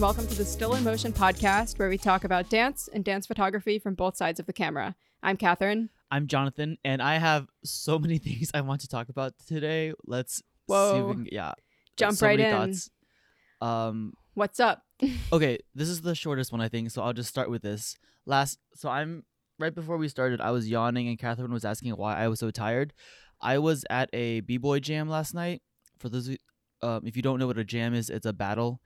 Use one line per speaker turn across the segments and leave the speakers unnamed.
and welcome to the Still in Motion podcast, where we talk about dance and dance photography from both sides of the camera. I'm Catherine.
I'm Jonathan, and I have so many things I want to talk about today. Let's see if
Whoa.
we can, yeah,
Jump
so
right in.
Thoughts. Um,
What's up?
okay, this is the shortest one I think, so I'll just start with this. Last, so I'm right before we started, I was yawning, and Catherine was asking why I was so tired. I was at a b-boy jam last night. For those, um, if you don't know what a jam is, it's a battle.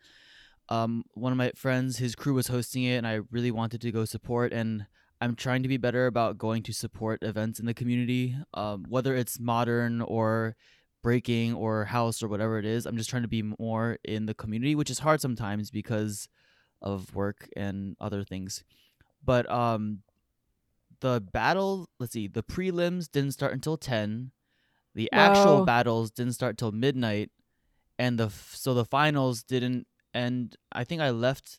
Um, one of my friends, his crew was hosting it, and I really wanted to go support. And I'm trying to be better about going to support events in the community, um, whether it's modern or breaking or house or whatever it is. I'm just trying to be more in the community, which is hard sometimes because of work and other things. But um, the battle, let's see, the prelims didn't start until 10. The actual
Whoa.
battles didn't start till midnight, and the so the finals didn't end. I think I left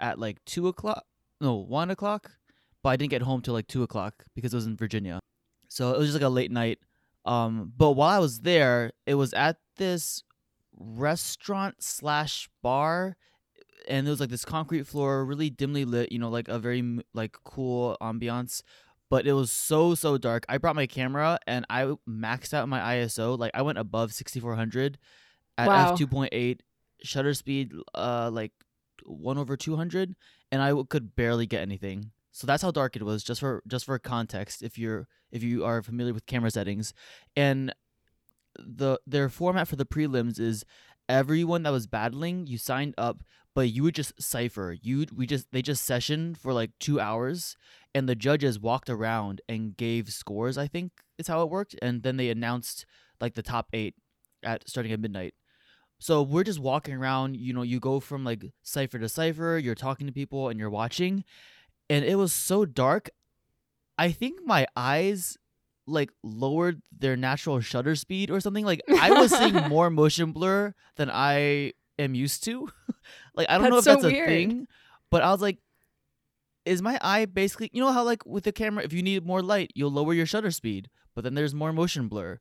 at like two o'clock, no one o'clock, but I didn't get home till like two o'clock because it was in Virginia. So it was just like a late night. Um, but while I was there, it was at this restaurant slash bar, and there was like this concrete floor, really dimly lit. You know, like a very like cool ambiance. But it was so so dark. I brought my camera and I maxed out my ISO. Like I went above 6400 at
Wow.
f 2.8, shutter speed uh like one over 200, and I w- could barely get anything. So that's how dark it was. Just for just for context, if you're if you are familiar with camera settings, and the their format for the prelims is everyone that was battling you signed up but you would just cipher you we just they just session for like two hours and the judges walked around and gave scores i think is how it worked and then they announced like the top eight at starting at midnight so we're just walking around you know you go from like cipher to cipher you're talking to people and you're watching and it was so dark. I think my eyes like lowered their natural shutter speed or something like i was seeing more motion blur than i am used to. Like i don't know if
That's so
that's a thing but i was like is my eye basically you know how like with the camera if you need more light you'll lower your shutter speed but then there's more motion blur.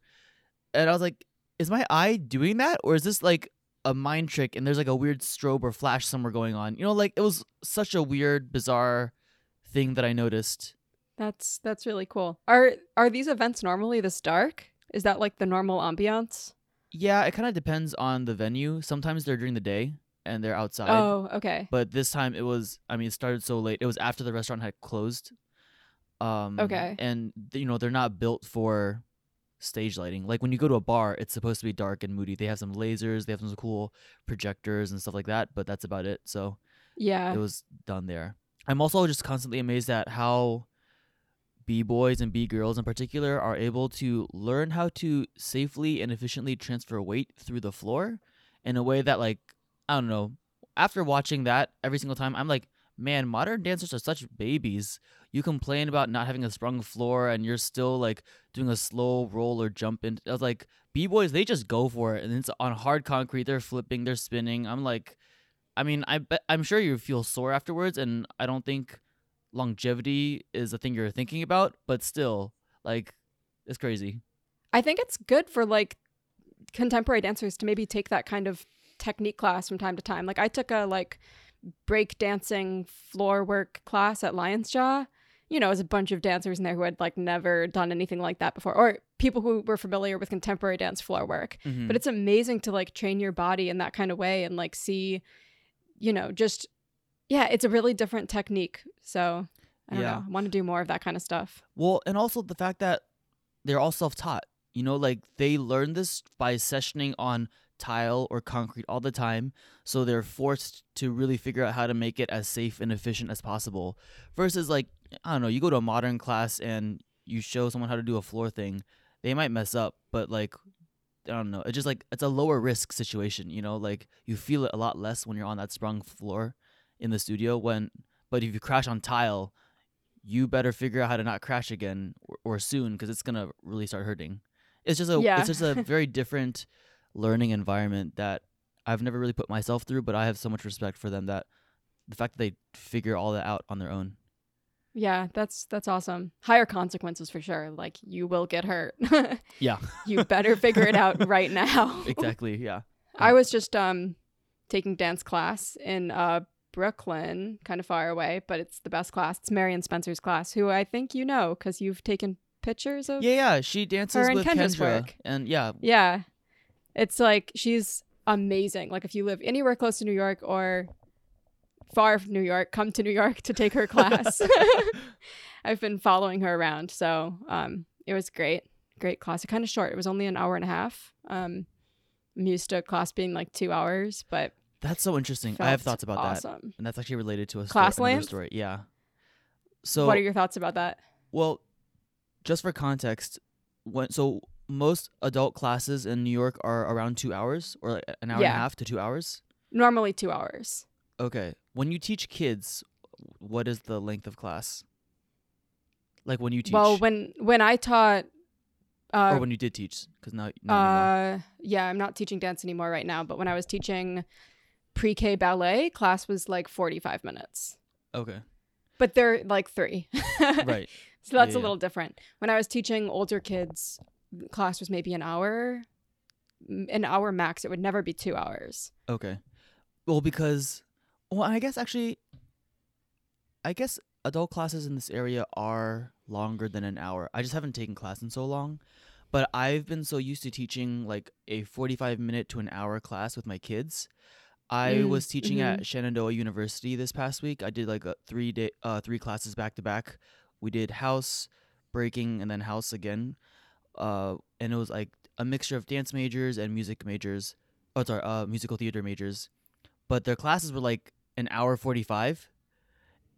And i was like is my eye doing that or is this like a mind trick and there's like a weird strobe or flash somewhere going on you know like it was such a weird bizarre thing that i noticed
That's that's really cool. Are are these events normally this dark? Is that like the normal ambiance?
yeah it kind of depends on the venue sometimes they're during the day and they're outside
Oh, okay.
but this time it was i mean it started so late it was after the restaurant had closed um
Okay.
and you know they're not built for stage lighting. Like when you go to a bar it's supposed to be dark and moody. They have some lasers they have some cool projectors and stuff like that but that's about it. So
Yeah.
it was done there. I'm also just constantly amazed at how b-boys and b-girls in particular are able to learn how to safely and efficiently transfer weight through the floor in a way that like i don't know. After watching that every single time i'm like man modern dancers are such babies you complain about not having a sprung floor and you're still like doing a slow roll or jump in i was like b-boys they just go for it and it's on hard concrete they're flipping they're spinning i'm like I mean, I I'm sure you feel sore afterwards, and I don't think longevity is a thing you're thinking about. But still, like, it's crazy.
I think it's good for like contemporary dancers to maybe take that kind of technique class from time to time. Like I took a like break dancing floor work class at Lion's Jaw. You know, it was a bunch of dancers in there who had like never done anything like that before, or people who were familiar with contemporary dance floor work.
Mhm.
But it's amazing to like train your body in that kind of way and like see, you know, just yeah, it's a really different technique. So I don't
Yeah.
know. I want to do more of that kind of stuff.
well, and also the fact that they're all self-taught. You know, like they learn this by sessioning on tile or concrete all the time, so they're forced to really figure out how to make it as safe and efficient as possible. Versus, like, I don't know, you go to a modern class and you show someone how to do a floor thing, they might mess up, but like I don't know. It's just like it's a lower risk situation, you know. Like you feel it a lot less when you're on that sprung floor in the studio. When, but if you crash on tile, you better figure out how to not crash again or, or soon because it's gonna really start hurting. It's just a
Yeah.
it's just a very different learning environment that I've never really put myself through, but I have so much respect for them that the fact that they figure all that out on their own.
Yeah, that's that's awesome. Higher consequences for sure. Like you will get hurt.
Yeah,
you better figure it out right now.
exactly. Yeah.
I was just um taking dance class in uh Brooklyn, kind of far away, but it's the best class. It's Marion Spencer's class, who I think you know because you've taken pictures of.
Yeah, yeah. She dances with
Kendra's
Kendra,
work.
and yeah,
Yeah. It's like she's amazing. Like if you live anywhere close to New York or far from New York, come to New York to take her class. I've been following her around, so um it was great. Great class. It kind of short. It was only an hour and a half. Um I'm used to class being like 2 hours, but
that's so interesting. I have thoughts about that, and that's actually related to a
Class
story,
length?
story. Yeah. So
what are your thoughts about that?
Well, just for context, when so most adult classes in New York are around two hours or like an hour and a half to two hours.
Normally 2 hours.
Okay. When you teach kids, what is the length of class? Like when you teach,
Well, when when I taught uh
or when you did teach, because now, anymore.
Uh, yeah, I'm not teaching dance anymore right now, but when I was teaching pre-K ballet, class was like 45 minutes.
Okay.
But they're like 3.
Right.
So that's
Yeah,
a
yeah.
little different. When I was teaching older kids, class was maybe an hour, an hour max. It would never be 2 hours.
Okay. Well, because well, I guess actually, I guess adult classes in this area are longer than an hour. I just haven't taken class in so long, but I've been so used to teaching like a forty-five minute to an hour class with my kids. I
Mm,
was teaching at Shenandoah University this past week. I did like a three day, uh, three classes back to back. We did house, breaking, and then house again. Uh, and it was like a mixture of dance majors and music majors. Oh, sorry, uh, musical theater majors. But their classes were like an hour forty-five,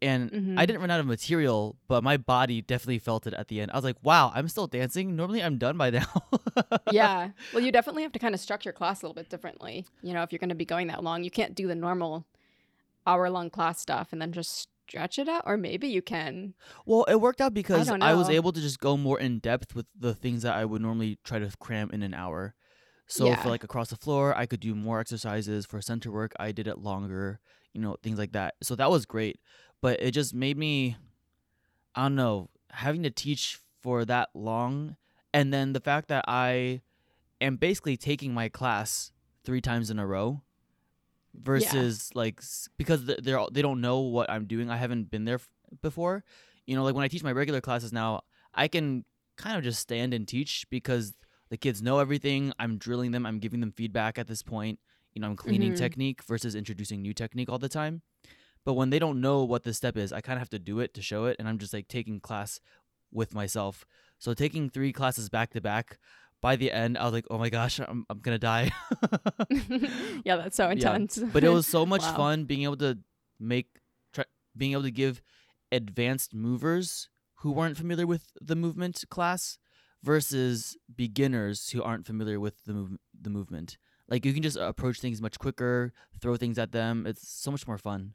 and I
Mhm.
didn't run out of material, but my body definitely felt it at the end. I was like, "Wow, I'm still dancing. Normally, I'm done by now."
yeah. Well, you definitely have to kind of structure class a little bit differently. You know, if you're going to be going that long, you can't do the normal hour long class stuff and then just stretch it out. Or maybe you can.
Well, it worked out because
don't
I, was able to just go more in depth with the things that I would normally try to cram in an hour. So
Yeah.
for like across the floor, I could do more exercises. For center work, I did it longer, you know, things like that. So that was great. But it just made me I don't know, having to teach for that long and then the fact that I am basically taking my class 3 times in a row versus like because they're all- they don't know what I'm doing. I haven't been there f- before. You know, like when I teach my regular classes now, I can kind of just stand and teach because the kids know everything. I'm drilling them. I'm giving them feedback at this point. You know, I'm cleaning
Mhm.
technique versus introducing new technique all the time. But when they don't know what the step is, I kind of have to do it to show it, and I'm just like taking class with myself. So taking three classes back to back, by the end, I was like, "Oh my gosh, I'm I'm gonna die."
yeah, that's so
Yeah.
intense.
but it was so much
Wow.
fun being able to make try, being able to give advanced movers who weren't familiar with the movement class versus beginners who aren't familiar with the move, the movement like you can just approach things much quicker throw things at them it's so much more fun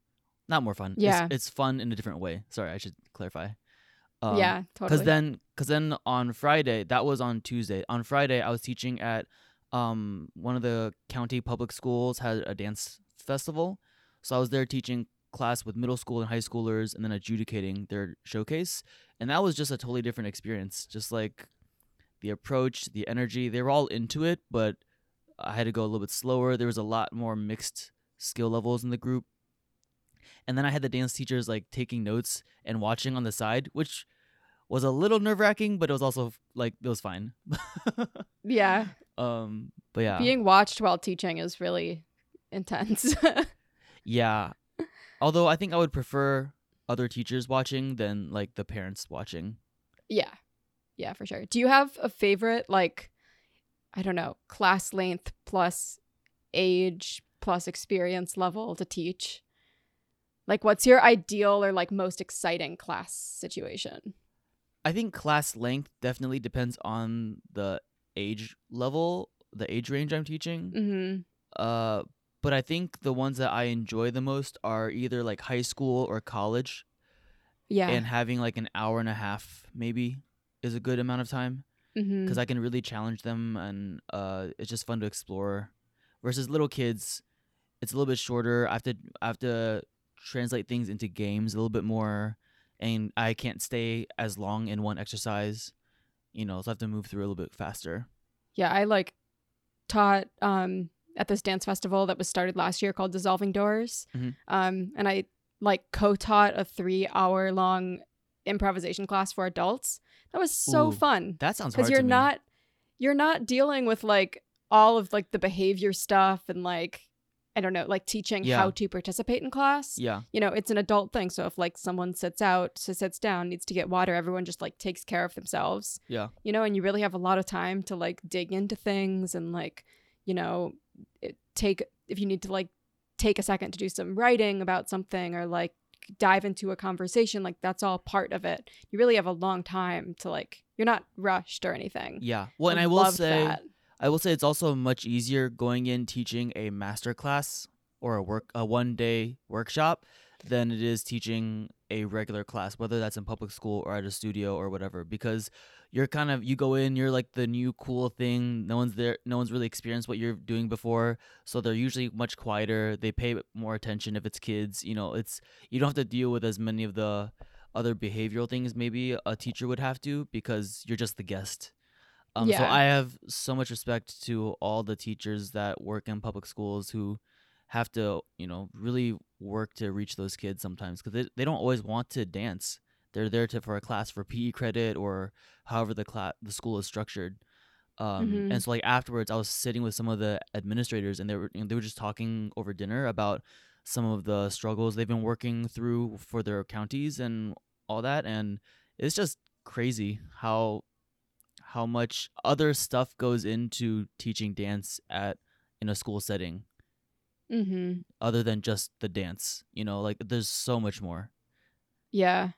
not more fun
Yeah.
it's, it's fun in a different way sorry i should clarify um,
yeah,
because then because then on friday that was on tuesday. On friday i was teaching at um one of the county public schools had a dance festival. So i was there teaching class with middle school and high schoolers and then adjudicating their showcase. And that was just a totally different experience. Just like the approach the energy they were all into it but i had to go a little bit slower. There was a lot more mixed skill levels in the group and then i had the dance teachers like taking notes and watching on the side which was a little nerve-wracking but it was also like it was fine
yeah,
um but yeah
being watched while teaching is really intense.
yeah although i think i would prefer other teachers watching than like the parents watching
yeah, yeah, for sure. Do you have a favorite, like, I don't know, class length plus age plus experience level to teach? Like, what's your ideal or like most exciting class situation?
I think class length definitely depends on the age level, the age range I'm teaching.
Mm-hmm.
Uh, but I think the ones that I enjoy the most are either like high school or college,
Yeah.
and having like an hour and a half maybe is a good amount of time
mm-hmm.
because I can really challenge them and uh, it's just fun to explore. Versus little kids, it's a little bit shorter. I have to I have to translate things into games a little bit more, and I can't stay as long in one exercise. You know, so I have to move through a little bit faster.
yeah, I like taught um at this dance festival that was started last year called Dissolving Doors.
Mhm.
Um, and I like co-taught a three-hour long improvisation class for adults. That was so
Ooh,
fun
That sounds
because you're not you're not dealing with like all of like the behavior stuff and like I don't know, like teaching
Yeah.
how to participate in class.
Yeah.
You know, it's an adult thing. So if like someone sits out, so sits down, needs to get water, everyone just like takes care of themselves.
Yeah.
You know, and you really have a lot of time to like dig into things and like, you know, it, take if you need to like take a second to do some writing about something or like dive into a conversation, like that's all part of it. You really have a long time to like you're not rushed or anything.
Yeah. Well, and I will say
that.
I will say it's also much easier going in teaching a master class or a work a one day workshop than it is teaching a regular class, whether that's in public school or at a studio or whatever, because you're kind of you go in, you're like the new cool thing. No one's there. No one's really experienced what you're doing before, so they're usually much quieter. They pay more attention if it's kids. You know, it's you don't have to deal with as many of the other behavioral things maybe a teacher would have to because you're just the guest. Um, So I have so much respect to all the teachers that work in public schools who have to, you know, really work to reach those kids sometimes because they, they don't always want to dance. They're there to for a class for PE credit or however the class the school is structured. Um,
Mhm.
And so like afterwards, I was sitting with some of the administrators and they were you know, they were just talking over dinner about some of the struggles they've been working through for their counties and all that and it's just crazy how how much other stuff goes into teaching dance at in a school setting
Mm-hmm.
other than just the dance you know like there's so much more
Yeah.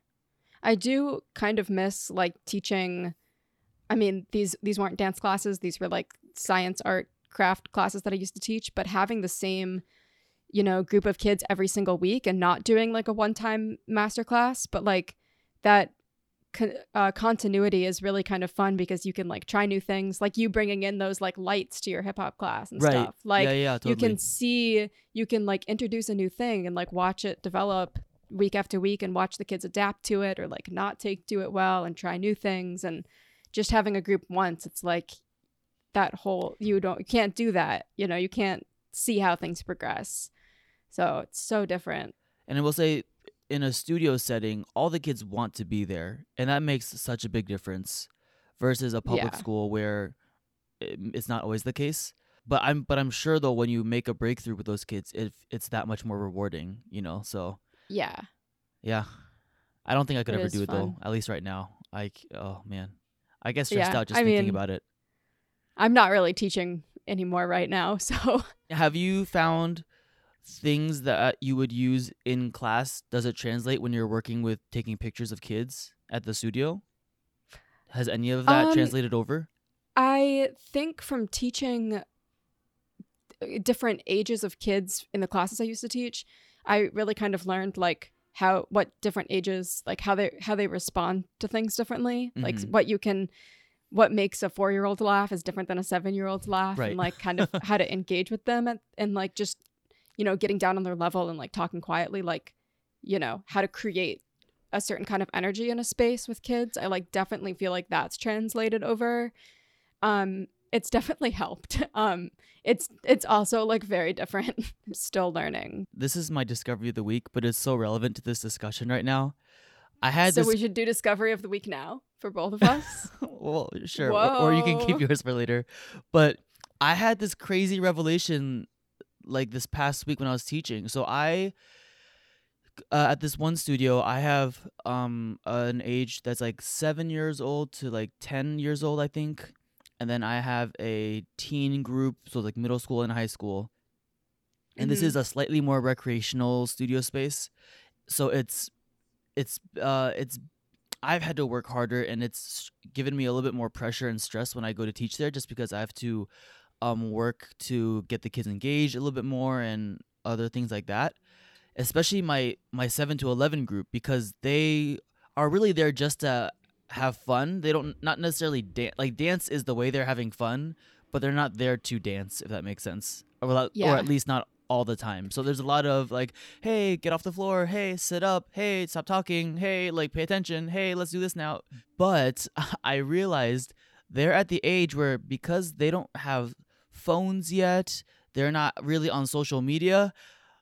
I do kind of miss like teaching I mean, these these weren't dance classes, these were like science, art, craft classes that I used to teach, but having the same, you know, group of kids every single week and not doing like a one-time master class, but like that con- uh, continuity is really kind of fun because you can like try new things, like you bringing in those like lights to your hip hop class and
Right.
stuff. Like
yeah yeah totally
you can see you can like introduce a new thing and like watch it develop week after week and watch the kids adapt to it or like not take to it well and try new things and just having a group once it's like that whole you don't you can't do that you know you can't see how things progress so it's so different
and i will say in a studio setting all the kids want to be there and that makes such a big difference versus a public
Yeah.
school where um, it's not always the case but i'm but i'm sure though when you make a breakthrough with those kids it, it's that much more rewarding you know so
yeah
Yeah. I don't think I could
It
ever do it though. At least right now. I oh man. I guess stressed
Yeah,
out just
I
thinking
mean-
about it.
i'm not really teaching anymore right now so
Have you found things that you would use in class? Does it translate when you're working with taking pictures of kids at the studio? Has any of that
Um,
translated over?
I think from teaching uh, different ages of kids in the classes I used to teach, I really kind of learned like how what different ages like how they how they respond to things differently. Like
Mhm.
what you can what makes a 4-year-old laugh is different than a 7-year-old's laugh
Right.
and like kind of how to engage with them and, and like just you know getting down on their level and like talking quietly like you know how to create a certain kind of energy in a space with kids. I like definitely feel like that's translated over um it's definitely helped um it's it's also like very different still learning
This is my discovery of the week, but it's so relevant to this discussion right now. I had
so
this
we should do discovery of the week now for both of us
well, sure. Or, or you can keep yours for later. But I had this crazy revelation like this past week when I was teaching. So I uh, at this one studio, I have um an age that's like 7 years old to like 10 years old, I think. And then I have a teen group, so like middle school and high school. And this
Mhm.
is a slightly more recreational studio space. So it's it's uh it's I've had to work harder and it's given me a little bit more pressure and stress when I go to teach there just because I have to um work to get the kids engaged a little bit more and other things like that. Especially my my 7 to 11 group because they are really there just to have fun. They don't not necessarily dance like dance is the way they're having fun, but they're not there to dance if that makes sense. Or, without- or at least not all the time. So there's a lot of like, hey, get off the floor. Hey, sit up. Hey, stop talking. Hey, like pay attention. Hey, let's do this now. But I realized they're at the age where because they don't have phones yet, they're not really on social media.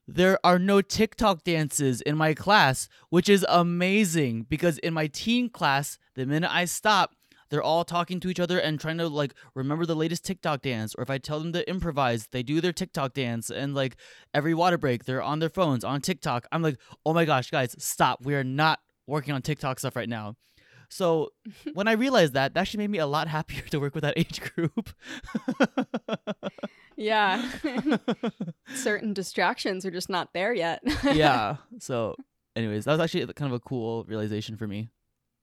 There are no TikTok dances in my class, which is amazing because in my teen class, the minute I stop, they're all talking to each other and trying to like remember the latest TikTok dance. Or if I tell them to improvise, they do their TikTok dance. And like every water break, they're on their phones on TikTok. I'm like, oh my gosh, guys, stop. We are not working on TikTok stuff right now. So when I realized that, that actually made me a lot happier to work with that age group.
Yeah. Certain distractions are just not there yet.
yeah. So, anyways, that was actually kind of a cool realization for me.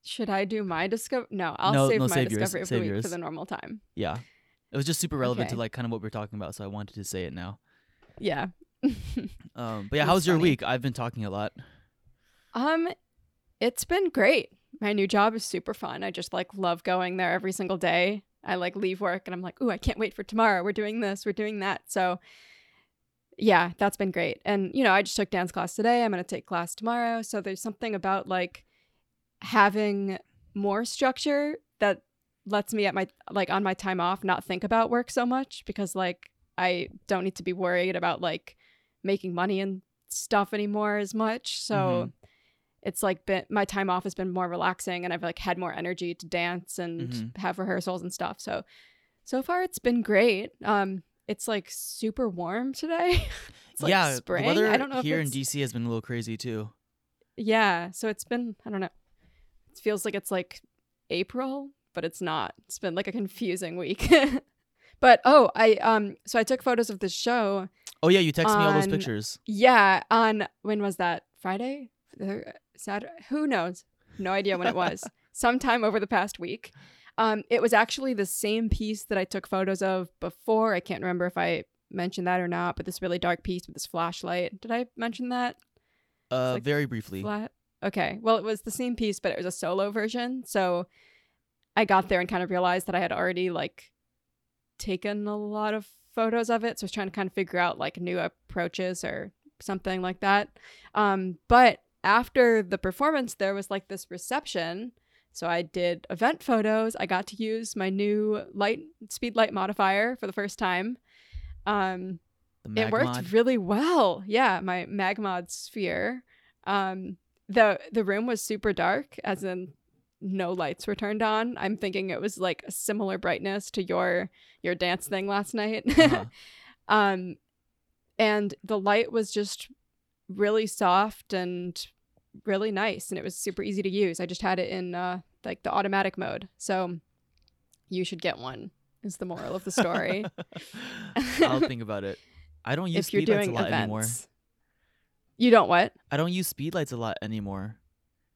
Should I do my discover? No, I'll
No,
save
no,
my
save yours,
discovery of the week
yours.
for the normal time.
Yeah. It was just super relevant to like kind of what we are talking about, so I wanted to say it now.
Yeah.
Um, but yeah, how's your week? I've been talking a lot.
Um, it's been great. My new job is super fun. I just like love going there every single day. I like leave work and I'm like, ooh, I can't wait for tomorrow. We're doing this, we're doing that. So yeah, that's been great. And you know, I just took dance class today. I'm gonna take class tomorrow. So there's something about like having more structure that lets me at my like on my time off not think about work so much because like I don't need to be worried about like making money and stuff anymore as much. So mm-hmm. It's like been my time off has been more relaxing and I've like had more energy to dance and
Mhm.
have rehearsals and stuff. So so far it's been great. Um it's like super warm today. it's like
yeah,
spring.
the weather
I don't know
here in DC has been a little crazy too.
Yeah, so it's been I don't know. It feels like it's like April, but it's not. It's been like a confusing week. but oh, I um so I took photos of the show.
Oh yeah, you texted me all those pictures.
Yeah, on when was that? Friday? Saturday? Who knows? No idea when it was. Sometime over the past week. Um it was actually the same piece that I took photos of before. I can't remember if I mentioned that or not, but this really dark piece with this flashlight. Did I mention that?
Uh,
like
very briefly.
Flat. Okay. Well, it was the same piece, but it was a solo version. So I got there and kind of realized that I had already like taken a lot of photos of it. So I was trying to kind of figure out like new approaches or something like that. Um, but after the performance, there was like this reception. So I did event photos. I got to use my new light speed light modifier for the first time. Um, it worked
Magmod.
really well. Yeah, my Magmod sphere. Um, the the room was super dark, as in no lights were turned on. I'm thinking it was like a similar brightness to your your dance thing last night.
Uh-huh.
um, and the light was just really soft and really nice, and it was super easy to use. I just had it in uh, like the automatic mode, so you should get one. Is the moral of the story.
I'll think about it. I don't use
if
speedlights a lot
events.
anymore.
You don't what?
I don't use speedlights a lot anymore.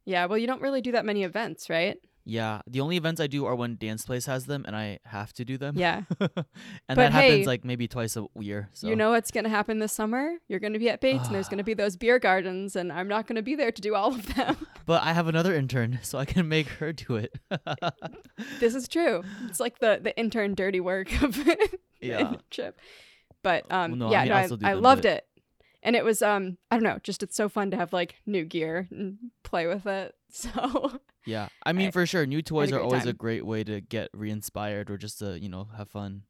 Yeah, well, you don't really do that many events, right?
Yeah, the only events I do are when Dance Place has them, and I have to do them.
Yeah.
and
But
that
hey,
happens like maybe twice a year. So
You know what's going to happen this summer? You're going to be at Bates and there's going to be those beer gardens, and I'm not going to be there to do all of them.
but I have another intern, so I can make her do it.
this is true. It's like the, the intern dirty work of
yeah.
internship. But um,
Well, no, I
yeah,
mean,
no, I, I
them,
loved
but-
it. And it was, um, I don't know, just it's so fun to have like new gear and play with it. So
Yeah. I mean,
I-
for sure, new toys are always a great way to get re-inspired or just to, you know, have fun.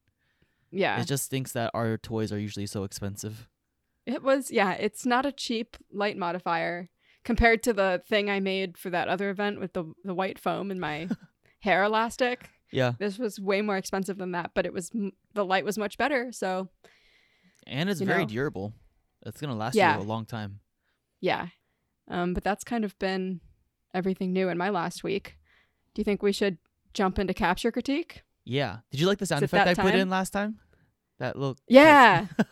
yeah,
It just thinks that our toys are usually so expensive.
It was, yeah, it's not a cheap light modifier compared to the thing I made for that other event with the, the white foam and my hair elastic.
Yeah.
This was way more expensive than that, but it was m- the light was much better. So,
And it's very
know.
durable. It's going to last
Yeah.
you a long time.
yeah. Um, but that's kind of been everything new in my last week. Do you think we should jump into capture critique?
Yeah. Did you like the sound effect I
that
put in last time? That little.
Yeah.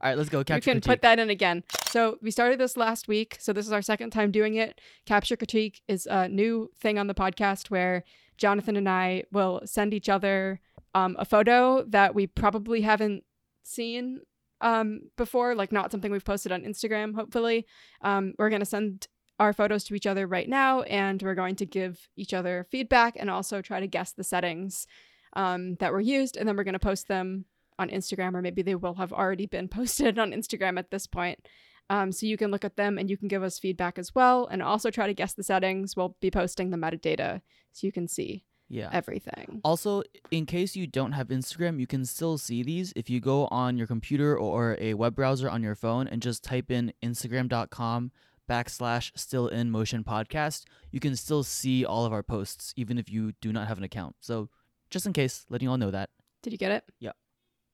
All right, let's go. Capture critique.
we can
critique.
put that in again. So we started this last week. So this is our second time doing it. Capture critique is a new thing on the podcast where Jonathan and I will send each other um, a photo that we probably haven't seen um, before, like not something we've posted on Instagram. Hopefully, um, we're gonna send our photos to each other right now, and we're going to give each other feedback and also try to guess the settings um, that were used, and then we're gonna post them on Instagram, or maybe they will have already been posted on Instagram at this point. Um, so you can look at them and you can give us feedback as well, and also try to guess the settings. We'll be posting the metadata so you can see.
Yeah.
everything.
Also, in case you don't have Instagram, you can still see these if you go on your computer or a web browser on your phone and just type in Instagram.com backslash still in motion podcast. You can still see all of our posts, even if you do not have an account. So, just in case, letting you all know that.
Did you get it? Yeah.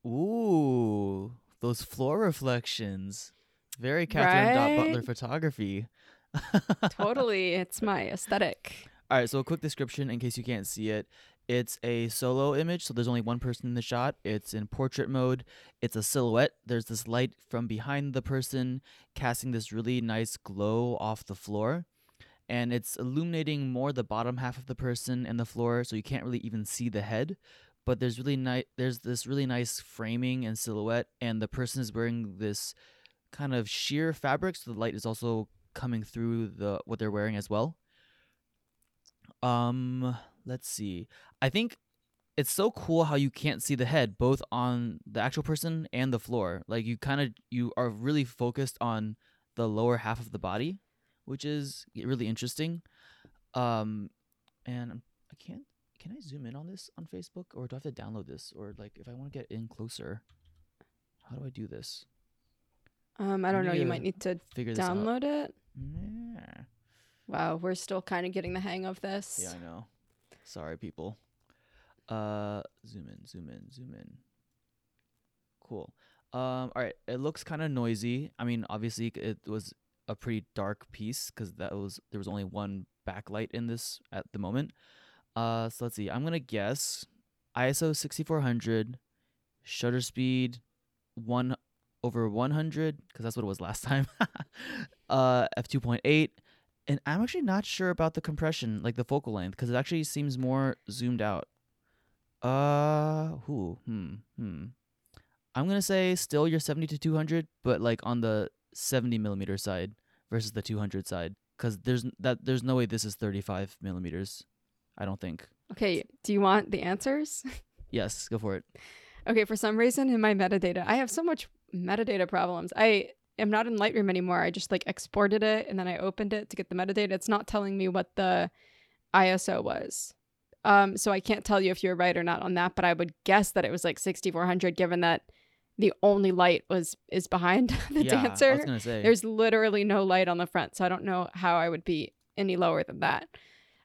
Ooh, those floor reflections. Very Catherine Dot Butler photography.
totally. It's my aesthetic.
All right, so a quick description in case you can't see it. It's a solo image, so there's only one person in the shot. It's in portrait mode. It's a silhouette. There's this light from behind the person casting this really nice glow off the floor. And it's illuminating more the bottom half of the person and the floor, so you can't really even see the head. But there's really nice there's this really nice framing and silhouette, and the person is wearing this kind of sheer fabric, so the light is also coming through the what they're wearing as well. Um, let's see. I think it's so cool how you can't see the head both on the actual person and the floor. Like you kind of you are really focused on the lower half of the body, which is really interesting. Um, and I can't. Can I zoom in on this on Facebook, or do I have to download this, or like if I want to get in closer, how do I do this?
Um, I don't know. You might need to
Figure this out.
download it.
Yeah.
Wow, we're still kind of getting the hang of this.
Yeah, I know. Sorry, people. Uh, zoom in, zoom in, zoom in. Cool. Um, all right. It looks kind of noisy. I mean, obviously, it was a pretty dark piece because that was there was only one backlight in this at the moment. Uh, so let's see. I'm gonna guess ISO 6400, shutter speed one over 100 because that's what it was last time. uh, f2.8 and I'm actually not sure about the compression, like the focal length, because it actually seems more zoomed out. Uh, who? Hmm. Hmm. I'm gonna say still your 70 to 200, but like on the 70 millimeter side versus the 200 side, because there's that there's no way this is 35 millimeters. I don't think.
Okay, do you want the answers?
Yes, go for it.
Okay, for some reason in my metadata, I have so much metadata problems. I am not in Lightroom anymore. I just like exported it and then I opened it to get the metadata. It's not telling me what the ISO was. Um, so I can't tell you if you're right or not on that, but I would guess that it was like 6400 given that the only light was is behind the
yeah, I
dancer.
was gonna say.
There's literally no light on the front, so I don't know how I would be any lower than that.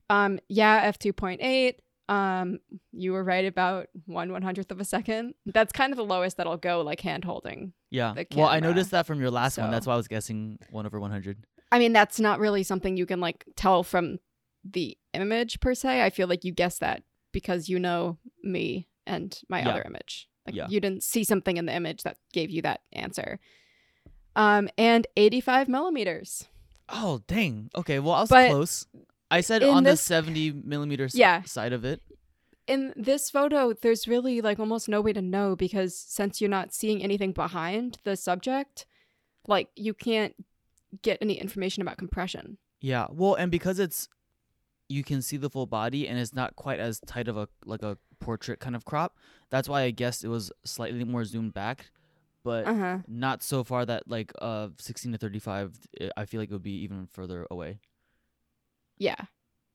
Um, yeah, f two point eight. Um, you were right about one one hundredth of a second. That's kind of the lowest that'll go, like hand holding.
Yeah. Well, I noticed that from your last one. That's why I was guessing one over 100.
I mean, that's not really something you can like tell from the image per se. I feel like you guessed that because you know me and my
Yeah.
other image. Like
Yeah.
you didn't see something in the image that gave you that answer. Um, and eighty five millimeters.
Oh dang. Okay. Well, I was
But
close. I said on
this-
the 70 millimeter
Yeah.
side of it.
In this photo, there's really like almost no way to know because since you're not seeing anything behind the subject, like you can't get any information about compression.
Yeah. Well, and because it's you can see the full body and it's not quite as tight of a like a portrait kind of crop. That's why I guess it was slightly more zoomed back, but
Uh huh.
not so far that like uh 16 to 35 i- I feel like it would be even further away.
Yeah.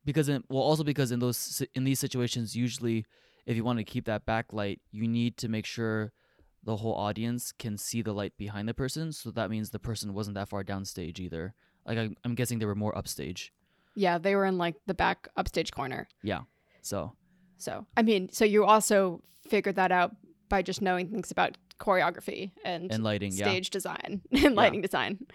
Because in, well also because in those in these situations usually if you want to keep that backlight, you need to make sure the whole audience can see the light behind the person, so that means the person wasn't that far downstage either. Like I, I'm guessing they were more upstage.
Yeah. They were in like the back upstage corner.
Yeah so
So, I mean, so you also figured that out by just knowing things about choreography and,
and lighting, yeah.
stage design and lighting design.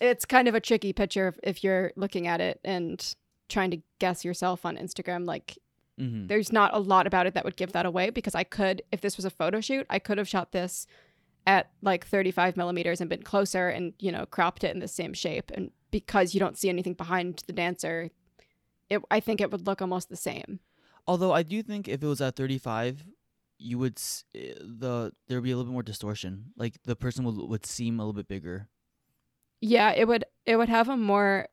It's kind of a tricky picture if, if you're looking at it and trying to guess yourself on Instagram. Like,
Mm-hmm.
there's not a lot about it that would give that away because I could, if this was a photo shoot, I could have shot this at like 35 millimeters and been closer and, you know, cropped it in the same shape. And because you don't see anything behind the dancer, it, I think it would look almost the same.
Although I do think if it was at 35, you would s- eh, the there'd be a little bit more distortion. Like the person would would seem a little bit bigger.
Yeah, it would it would have a more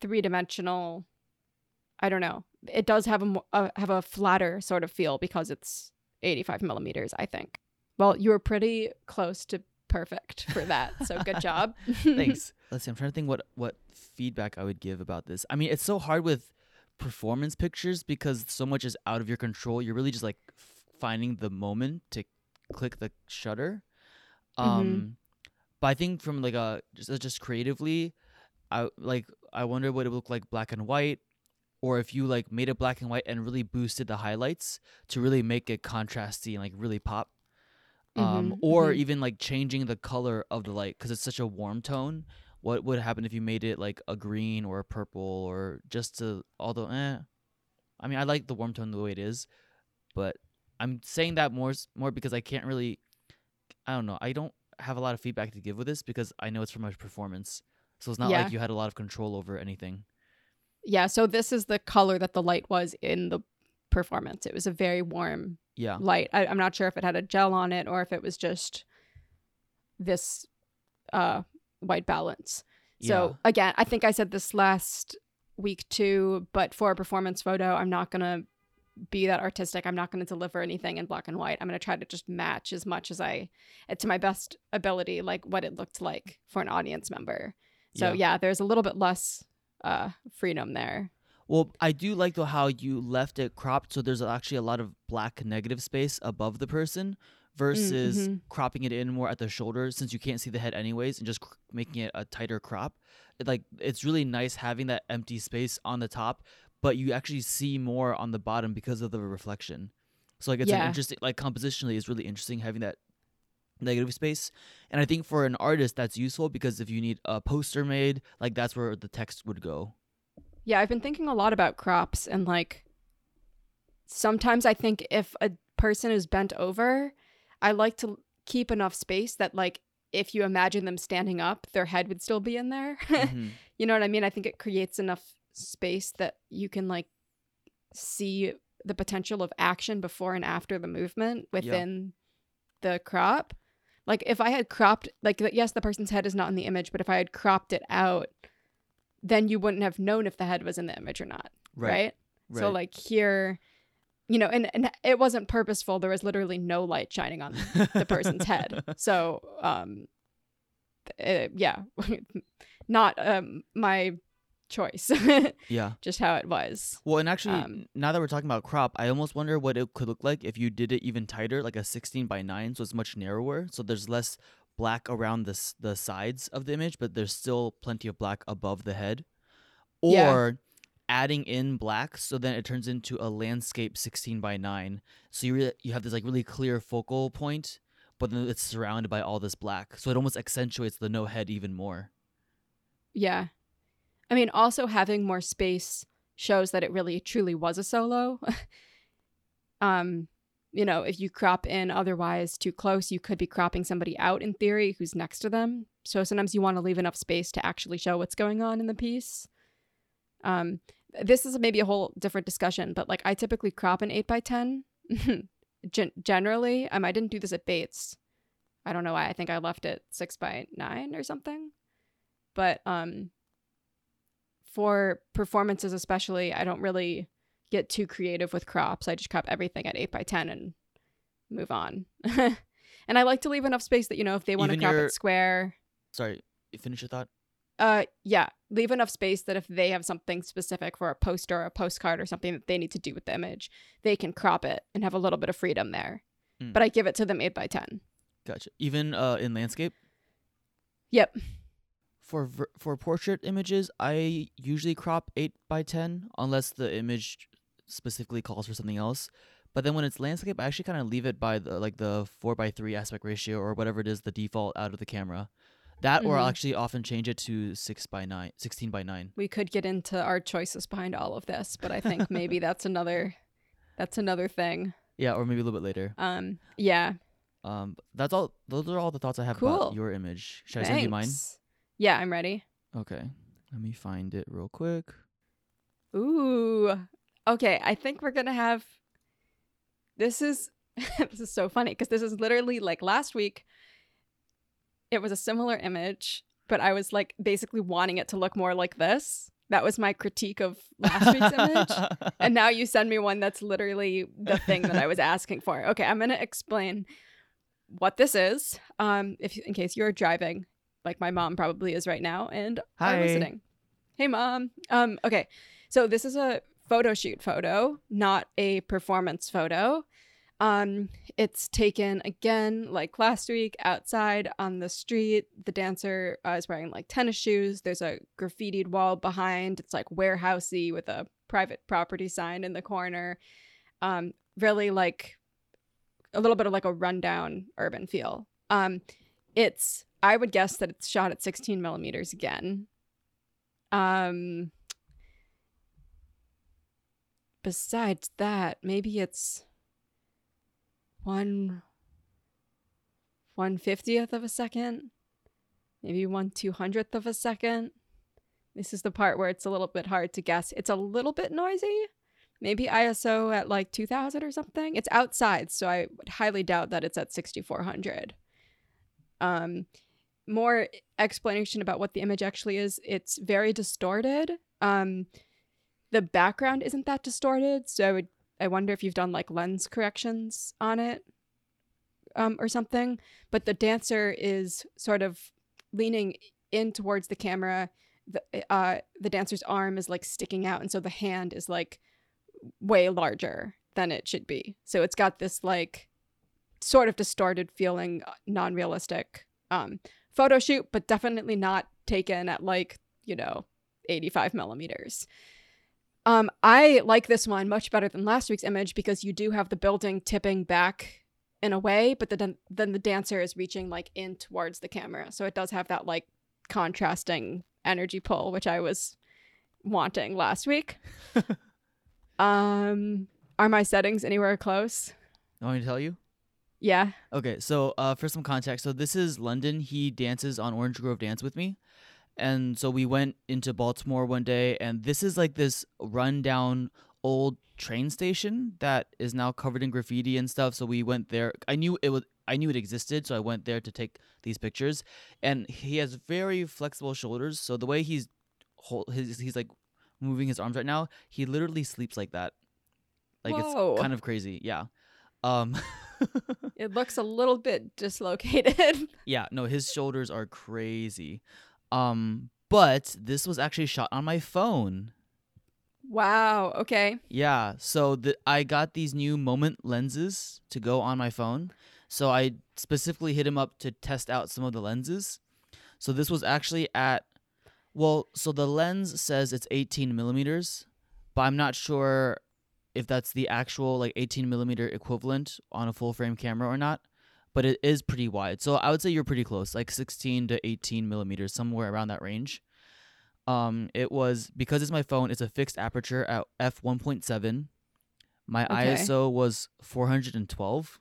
three dimensional. I don't know. It does have a, mo- uh, have a flatter sort of feel because it's 85 millimeters. I think. Well, you were pretty close to perfect for that, so good job.
Thanks. Let's see. I'm trying to think what what feedback I would give about this. I mean, it's so hard with performance pictures because so much is out of your control. You're really just like finding the moment to click the shutter.
Mm-hmm.
Um, but I think from like a just just creatively, I like I wonder what it would look like black and white, or if you like made it black and white and really boosted the highlights to really make it contrasty and like really pop. Um,
Mhm,
or
mhm.
even like changing the color of the light because it's such a warm tone. What would happen if you made it like a green or a purple or just to although eh, I mean I like the warm tone the way it is, but I'm saying that more more because I can't really I don't know I don't have a lot of feedback to give with this because I know it's from my performance, so it's not
Yeah.
like you had a lot of control over anything.
Yeah, so this is the color that the light was in the performance. It was a very warm
Yeah,
light. I, I'm not sure if it had a gel on it or if it was just this uh, white balance. So
yeah,
again, I think I said this last week too, but for a performance photo, I'm not gonna be that artistic. I'm not gonna deliver anything in black and white. I'm gonna try to just match as much as I, to my best ability, like what it looked like for an audience member. So
Yeah.
yeah, there's a little bit less uh, freedom there.
Well, I do like though how you left it cropped, so there's actually a lot of black negative space above the person, versus
mhm.
cropping it in more at the shoulder since you can't see the head anyways, and just cr- making it a tighter crop. It, like it's really nice having that empty space on the top, but you actually see more on the bottom because of the reflection. So like it's an interesting, like compositionally, it's really interesting having that negative space. And I think for an artist, that's useful because if you need a poster made, like that's where the text would go.
Yeah, I've been thinking a lot about crops and like sometimes I think if a person is bent over, I like to keep enough space that like if you imagine them standing up, their head would still be in there.
Mhm.
you know what I mean? I think it creates enough space that you can like see the potential of action before and after the movement within the crop. Like if I had cropped like yes, the person's head is not in the image, but if I had cropped it out, then you wouldn't have known if the head was in the image or not, right?
Right.
So like here, you know, and, and it wasn't purposeful. There was literally no light shining on the person's head. So, um, uh, yeah, not um my choice,
yeah.
just how it was.
Well, and actually,
Um,
now that we're talking about crop, I almost wonder what it could look like if you did it even tighter, like a 16 by 9, so it's much narrower. So there's less black around the the sides of the image, but there's still plenty of black above the head.
Yeah.
Or adding in black, so then it turns into a landscape 16 by 9. So you re- you have this like really clear focal point, but then it's surrounded by all this black, so it almost accentuates the no head even more.
Yeah, I mean, also having more space shows that it really truly was a solo. um, you know, if you crop in otherwise too close, you could be cropping somebody out in theory who's next to them. So sometimes you want to leave enough space to actually show what's going on in the piece. Um, this is maybe a whole different discussion, but like I typically crop an eight by ten. Generally, um, I didn't do this at Bates. I don't know why. I think I left it six by nine or something. But um, for performances, especially, I don't really get too creative with crops. I just crop everything at eight by ten and move on. and I like to leave enough space that you know if they want to crop
your-
it square,
Sorry, finish your thought.
uh, yeah, leave enough space that if they have something specific for a poster or a postcard or something that they need to do with the image, they can crop it and have a little bit of freedom there.
Mm.
But I give it to them eight by ten.
Gotcha. Even uh, in landscape.
Yep.
For for portrait images, I usually crop eight by ten unless the image specifically calls for something else. But then when it's landscape, I actually kind of leave it by the like the four by three aspect ratio or whatever it is the default out of the camera. That or I'll actually often change it to six by nine, 16 by nine.
We could get into our choices behind all of this, but I think maybe that's another that's another thing.
Yeah, or maybe a little bit later.
Um, yeah.
Um, that's all. Those are all the thoughts I have
Cool.
about your image. Should I send you mine?
Yeah, I'm ready.
Okay. Let me find it real quick.
Ooh. Okay, I think we're gonna have. This is this is so funny because this is literally like last week. It was a similar image, but I was like basically wanting it to look more like this. That was my critique of last week's image. And now you send me one that's literally the thing that I was asking for. Okay, I'm gonna explain what this is. Um, if in case you're driving, like my mom probably is right now, and
Hi.
are listening. Hey, mom. Um, okay, so this is a photo shoot photo, not a performance photo. Um, it's taken again, like last week, outside on the street. The dancer uh, is wearing like tennis shoes. There's a graffitied wall behind. It's like warehousey with a private property sign in the corner. Um, really like a little bit of like a rundown urban feel. Um, it's I would guess that it's shot at 16 millimeters again. Um, besides that, maybe it's one one fiftieth of a second, maybe one two hundredth of a second. This is the part where it's a little bit hard to guess. It's a little bit noisy. Maybe ISO at like 2000 or something. It's outside, so I would highly doubt that it's at 6400. Um, more explanation about what the image actually is. It's very distorted. Um, the background isn't that distorted, so I would I wonder if you've done like lens corrections on it um, or something. But the dancer is sort of leaning in towards the camera. The uh, the dancer's arm is like sticking out, and so the hand is like way larger than it should be. So it's got this like sort of distorted feeling, uh, non realistic um, photo shoot, but definitely not taken at like you know 85 millimeters. Um, I like this one much better than last week's image because you do have the building tipping back in a way, but then then the dancer is reaching like in towards the camera, so it does have that like contrasting energy pull, which I was wanting last week. um, are my settings anywhere close?
I want me to tell you?
Yeah.
Okay, so uh, for some context, so this is London. He dances on Orange Grove Dance with me. And so we went into Baltimore one day, and this is like this rundown old train station that is now covered in graffiti and stuff. So we went there. I knew it was. I knew it existed, so I went there to take these pictures. And he has very flexible shoulders, so the way he's his he's like moving his arms right now, he literally sleeps like that. Like
Whoa.
it's kind of crazy. Yeah. Um
It looks a little bit dislocated.
Yeah, no, his shoulders are crazy. Um, but this was actually shot on my phone.
wow. Okay.
Yeah, so the, I got these new moment lenses to go on my phone. So I specifically hit him up to test out some of the lenses. So this was actually at, well, so the lens says it's 18 millimeters, but I'm not sure if that's the actual like 18 millimeter equivalent on a full frame camera or not. But it is pretty wide. So I would say you're pretty close, like 16 to 18 millimeters, somewhere around that range. Um, it was because it's my phone. It's a fixed aperture at f 1.7. My
Okay.
ISO was 412,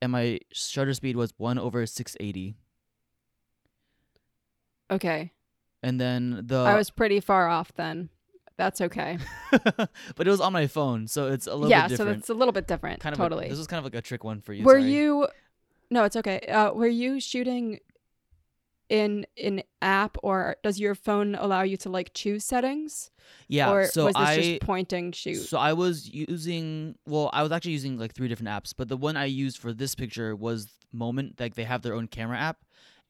and my shutter speed was one over 680.
Okay.
And then the
I was pretty far off then. That's okay.
but it was on my phone, so it's a little
yeah,
bit different.
Yeah, so that's a little bit different.
kind of
totally.
A, this was kind of like a trick one for you.
were
sorry.
you No, it's okay. Uh were you shooting in an app or does your phone allow you to like choose settings?
Yeah.
or
so
was this
I
just pointing shoot?
So I was using well, I was actually using like three different apps, but the one I used for this picture was Moment. Like they have their own camera app,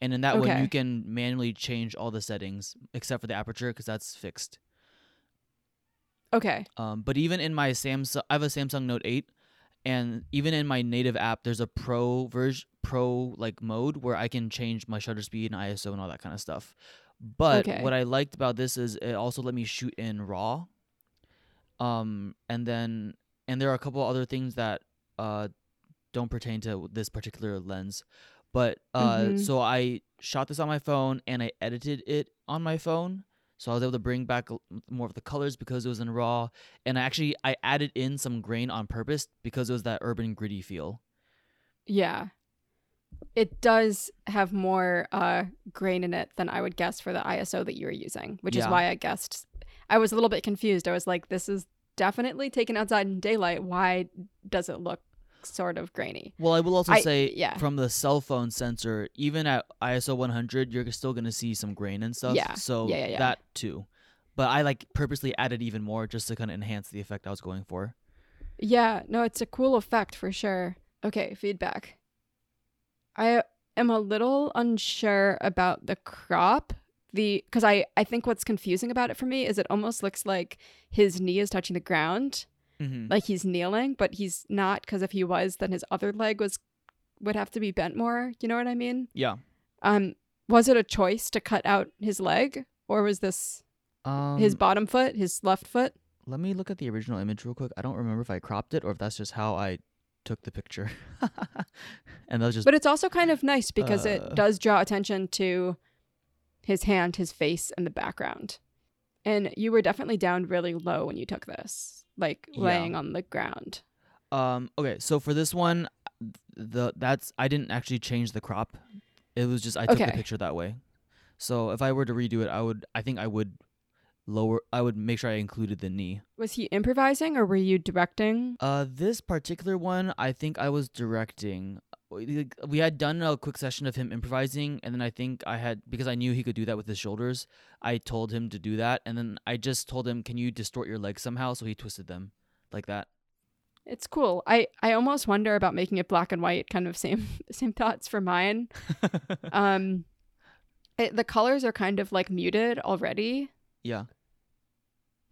and in that one you can manually change all the settings except for the aperture because that's fixed.
Okay.
Um, but even in my Samsung, I have a Samsung Note 8, and even in my native app, there's a pro version, pro like mode where I can change my shutter speed and ISO and all that kind of stuff. But
Okay.
what I liked about this is it also let me shoot in RAW. Um, and then and there are a couple other things that uh don't pertain to this particular lens. But uh,
Mhm.
so I shot this on my phone and I edited it on my phone. So I was able to bring back more of the colors because it was in raw, and I actually I added in some grain on purpose because it was that urban gritty feel.
Yeah. It does have more uh grain in it than I would guess for the ISO that you were using, which is why I guessed I was a little bit confused. I was like, this is definitely taken outside in daylight. Why does it look sort of grainy?
Well, I will also
I-
say
yeah.
from the cell phone sensor, even at ISO 100, you're still gonna see some grain and stuff.
Yeah.
So
Yeah, yeah, yeah.
that too. But I like purposely added even more just to kind of enhance the effect I was going for.
Yeah, no, it's a cool effect for sure. Okay, feedback. I am a little unsure about the crop. the because I I think what's confusing about it for me is it almost looks like his knee is touching the ground,
hmm
like he's kneeling, but he's not because if he was, then his other leg was would have to be bent more. You know what I mean?
Yeah.
Um, was it a choice to cut out his leg, or was this
Um,
his bottom foot, his left foot?
let me look at the original image real quick. I don't remember if I cropped it or if that's just how I took the picture. and that was just
But it's also kind of nice because
Uh.
it does draw attention to his hand, his face, and the background. And you were definitely down really low when you took this, like
Yeah.
laying on the ground.
Um. Okay. So for this one, the that's I didn't actually change the crop. It was just I took the picture that way. So if I were to redo it, I would. I think I would lower. I would make sure I included the knee.
Was he improvising or were you directing?
Uh, this particular one, I think I was directing. We had done a quick session of him improvising, and then I think I had because I knew he could do that with his shoulders. I told him to do that, and then I just told him, "Can you distort your legs somehow?" So he twisted them like that.
It's cool. I, I almost wonder about making it black and white. Kind of same same thoughts for mine. Um, it, the colors are kind of like muted already.
yeah.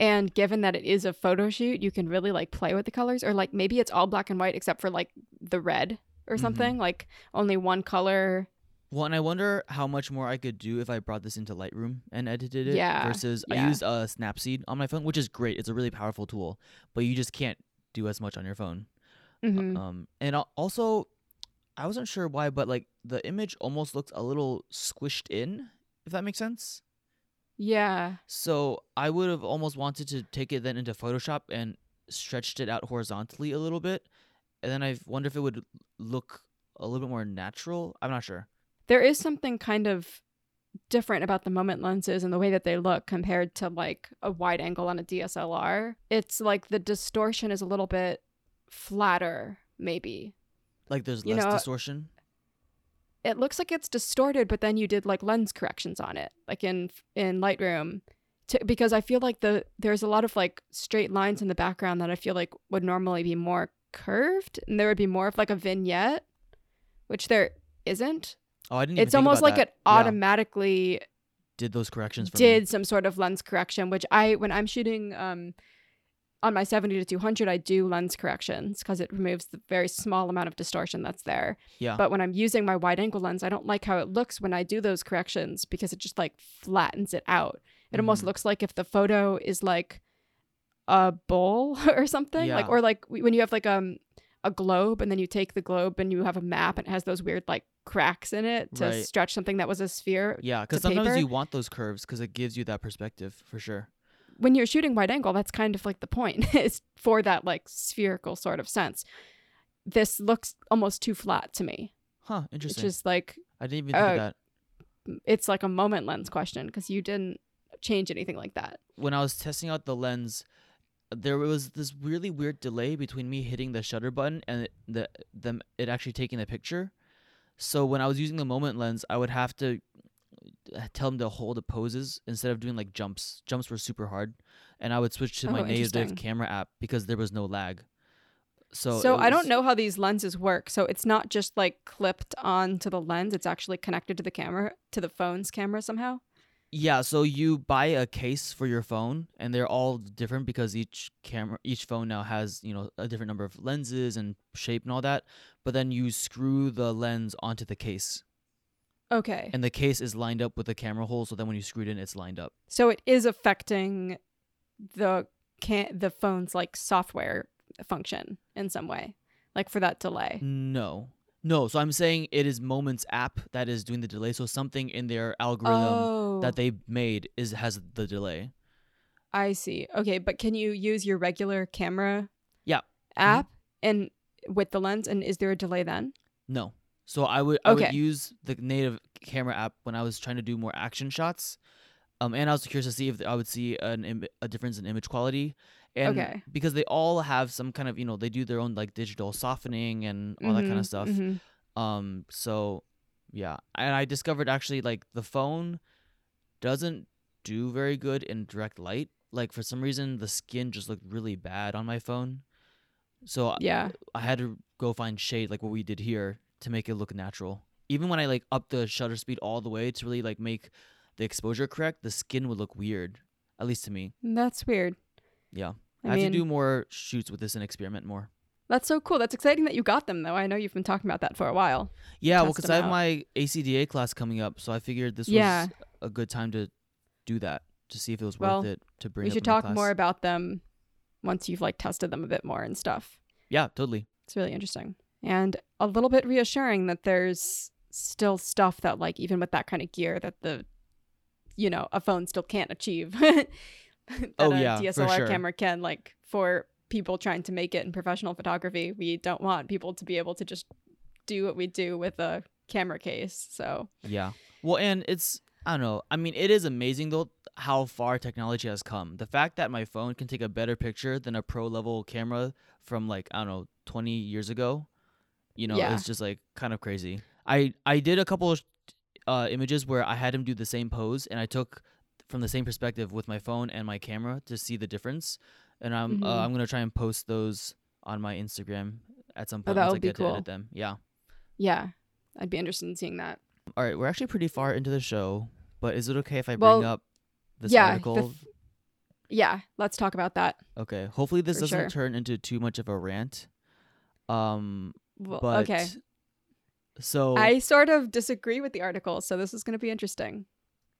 And given that it is a photo shoot, you can really like play with the colors, or like maybe it's all black and white except for like the red or
Mhm.
something, like only one color.
Well, and I wonder how much more I could do if I brought this into Lightroom and edited it.
Yeah,
Versus I
yeah.
a uh, Snapseed on my phone, which is great. It's a really powerful tool, but you just can't do as much on your phone.
hmm
Um, and also, I wasn't sure why, but like the image almost looked a little squished in, if that makes sense.
Yeah.
So I would have almost wanted to take it then into Photoshop and stretched it out horizontally a little bit, and then I wonder if it would look a little bit more natural. I'm not sure.
There is something kind of different about the moment lenses and the way that they look compared to like a wide angle on a DSLR. It's like the distortion is a little bit flatter, maybe.
Like there's
You
less
know,
distortion.
It looks like it's distorted, but then you did like lens corrections on it, like in in Lightroom. To, because I feel like the there's a lot of like straight lines in the background that I feel like would normally be more curved, and there would be more of like a vignette, which there isn't.
Oh, I didn't. Even
It's almost like
that.
it automatically
did those corrections for
did
me.
some sort of lens correction which i when i'm shooting um on my 70 to 200 i do lens corrections because it removes the very small amount of distortion that's there
Yeah.
but when i'm using my wide angle lens i don't like how it looks when i do those corrections because it just like flattens it out it almost
Mhm.
looks like if the photo is like a bowl or something like or like when you have like um a globe and then you take the globe and you have a map and it has those weird like cracks in it to
Right.
stretch something that was a sphere
yeah, because sometimes
paper.
you want those curves because it gives you that perspective for sure.
when you're shooting wide angle, that's kind of like the point is for that like spherical sort of sense. This looks almost too flat to me.
Huh?
It's
Interesting.
just like
I didn't even think
uh,
that.
it's like a moment lens question because you didn't change anything like that.
When I was testing out the lens, there was this really weird delay between me hitting the shutter button and it, the them it actually taking the picture. So when I was using the moment lens, I would have to uh, tell them to hold the poses instead of doing like jumps. Jumps were super hard, and I would switch to my
Oh,
native camera app because there was no lag. So
So,
it
I don't know how these lenses work. So it's not just like clipped onto the lens; it's actually connected to the camera, to the phone's camera somehow.
Yeah, so you buy a case for your phone, and they're all different because each camera, each phone now has you know a different number of lenses and shape and all that. But then you screw the lens onto the case,
Okay,
and the case is lined up with the camera hole. So then when you screw it in, it's lined up.
so it is affecting the can the phone's like software function in some way, like for that delay.
No, no. So I'm saying it is Moments app that is doing the delay. So something in their algorithm
Oh,
that they made is has the delay.
I see. Okay, but can you use your regular camera
Yeah.
app and with the lens and is there a delay then?
No. So I would I
Okay.
would use the native camera app when I was trying to do more action shots. Um, and I was curious to see if I would see an Im- a difference in image quality. And
Okay.
because they all have some kind of, you know, they do their own like digital softening and all that kind of stuff.
mhm.
Um, so yeah. And I discovered actually like the phone doesn't do very good in direct light. Like for some reason the skin just looked really bad on my phone. So
Yeah.
I had to go find shade like what we did here to make it look natural. Even when I like up the shutter speed all the way to really like make the exposure correct, the skin would look weird. At least to me.
That's weird.
Yeah.
I,
I, have to do more shoots with this and experiment more.
that's so cool. That's exciting that you got them, though. I know you've been talking about that for a while.
Yeah, well, because I have
out.
my ACDA class coming up, so I figured this
Yeah.
was a good time to do that to see if it was
Well,
worth it to bring.
we should talk more about them once you've like tested them a bit more and stuff.
Yeah, totally.
It's really interesting and a little bit reassuring that there's still stuff that like even with that kind of gear that the you know a phone still can't achieve. that
Oh,
a
yeah, for
DSLR
sure.
camera can like for people trying to make it in professional photography. We don't want people to be able to just do what we do with a camera case. So
Yeah. Well, and it's I don't know. I mean, it is amazing though how far technology has come. The fact that my phone can take a better picture than a pro level camera from like I don't know 20 years ago, you know,
Yeah.
it's just like kind of crazy. I I did a couple of uh, images where I had him do the same pose, and I took from the same perspective with my phone and my camera to see the difference. And I'm uh,
Mhm.
I'm gonna try and post those on my Instagram at some
Oh,
point
that
once I get to
cool.
edit them. Yeah.
yeah, I'd be interested in seeing that.
All right, we're actually pretty far into the show, but is it okay if I
Well,
bring up this
yeah,
article?
th- Yeah, let's talk about that.
okay. Hopefully this doesn't
sure.
turn into too much of a rant. Um
Well,
but
okay.
So
I sort of disagree with the article, so this is going to be interesting.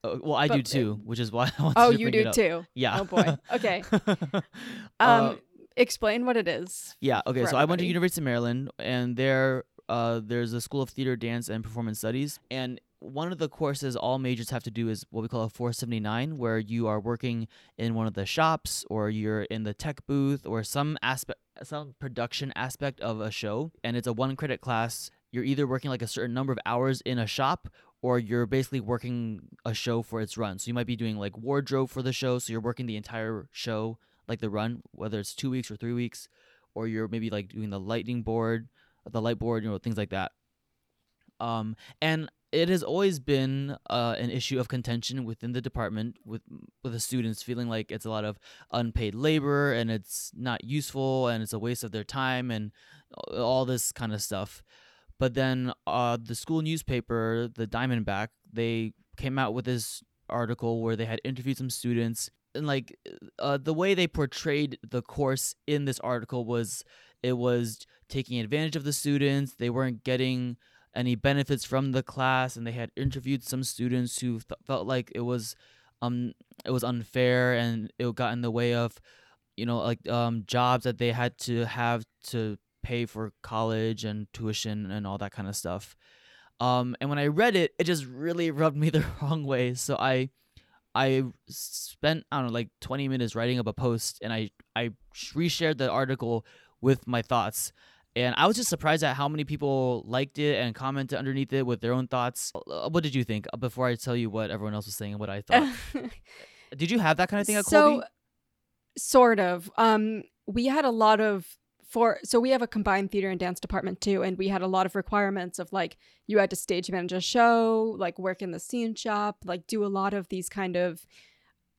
Uh, well, I do
but-
too, which is why I want
Oh, you do too.
Yeah.
Oh boy. Okay.
um
Um, explain what it is.
Yeah. Okay. So I went to. University of Maryland, and there, uh, there's a School of Theater, Dance, and Performance Studies, and one of the courses all majors have to do is what we call a 479, where you are working in one of the shops, or you're in the tech booth, or some aspect, some production aspect of a show, and it's a one credit class. You're either working like a certain number of hours in a shop, or you're basically working a show for its run. So you might be doing like wardrobe for the show, so you're working the entire show, like the run, whether it's two weeks or three weeks, or you're maybe like doing the lightning board, the light board, you know, things like that. Um, and it has always been uh, an issue of contention within the department with with the students feeling like it's a lot of unpaid labor and it's not useful and it's a waste of their time and all this kind of stuff. But then uh, the school newspaper, the Diamondback, they came out with this article where they had interviewed some students and like uh, the way they portrayed the course in this article was it was taking advantage of the students. They weren't getting any benefits from the class, and they had interviewed some students who th- felt like it was um it was unfair and it got in the way of you know like um jobs that they had to have to pay for college and tuition and all that kind of stuff. Um, and when I read it, it just really rubbed me the wrong way. So I I spent I don't know like 20 minutes writing up a post and I I reshared the article with my thoughts. And I was just surprised at how many people liked it and commented underneath it with their own thoughts. Uh, What did you think? Uh, Before I tell you what everyone else was saying and what I thought, did you have that kind of thing at
so
Colby?
sort of um we had a lot of for so we have a combined theater and dance department too and we had a lot of requirements of like you had to stage manage a show like work in the scene shop like do a lot of these kind of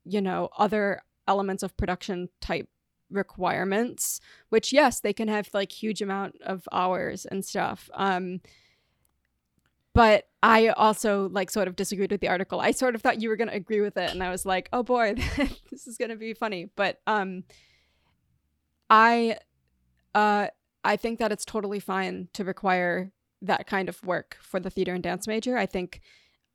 you know other elements of production type requirements which yes they can have like huge amount of hours and stuff um but I also like sort of disagreed with the article. I sort of thought you were going to agree with it and I was like, "Oh boy, this is going to be funny." But um I uh I think that it's totally fine to require that kind of work for the theater and dance major. I think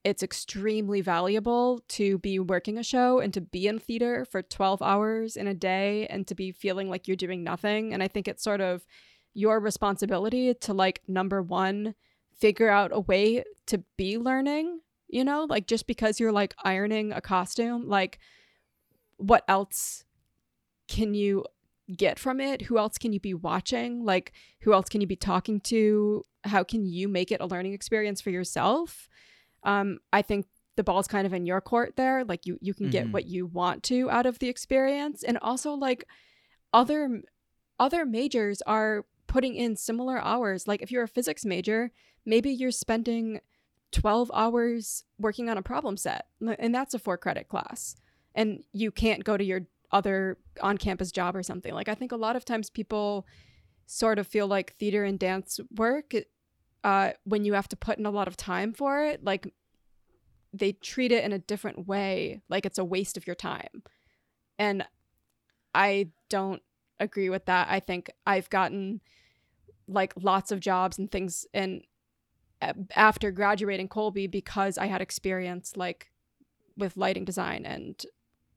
it's extremely valuable to be working a show and to be in theater for 12 hours in a day and to be feeling like you're doing nothing. And I think it's sort of your responsibility to like number one figure out a way to be learning, you know, like just because you're like ironing a costume, like what else can you get from it? Who else can you be watching? Like who else can you be talking to? How can you make it a learning experience for yourself? Um, I think the ball's kind of in your court there. Like you you can get
Mhm.
what you want to out of the experience. And also like other other majors are putting in similar hours. Like if you're a physics major, maybe you're spending 12 hours working on a problem set, and that's a four credit class. And you can't go to your other on campus job or something. Like I think a lot of times people sort of feel like theater and dance work uh, when you have to put in a lot of time for it, like they treat it in a different way, like it's a waste of your time. And I don't agree with that. I think I've gotten like lots of jobs and things and after graduating Colby because I had experience like with lighting design and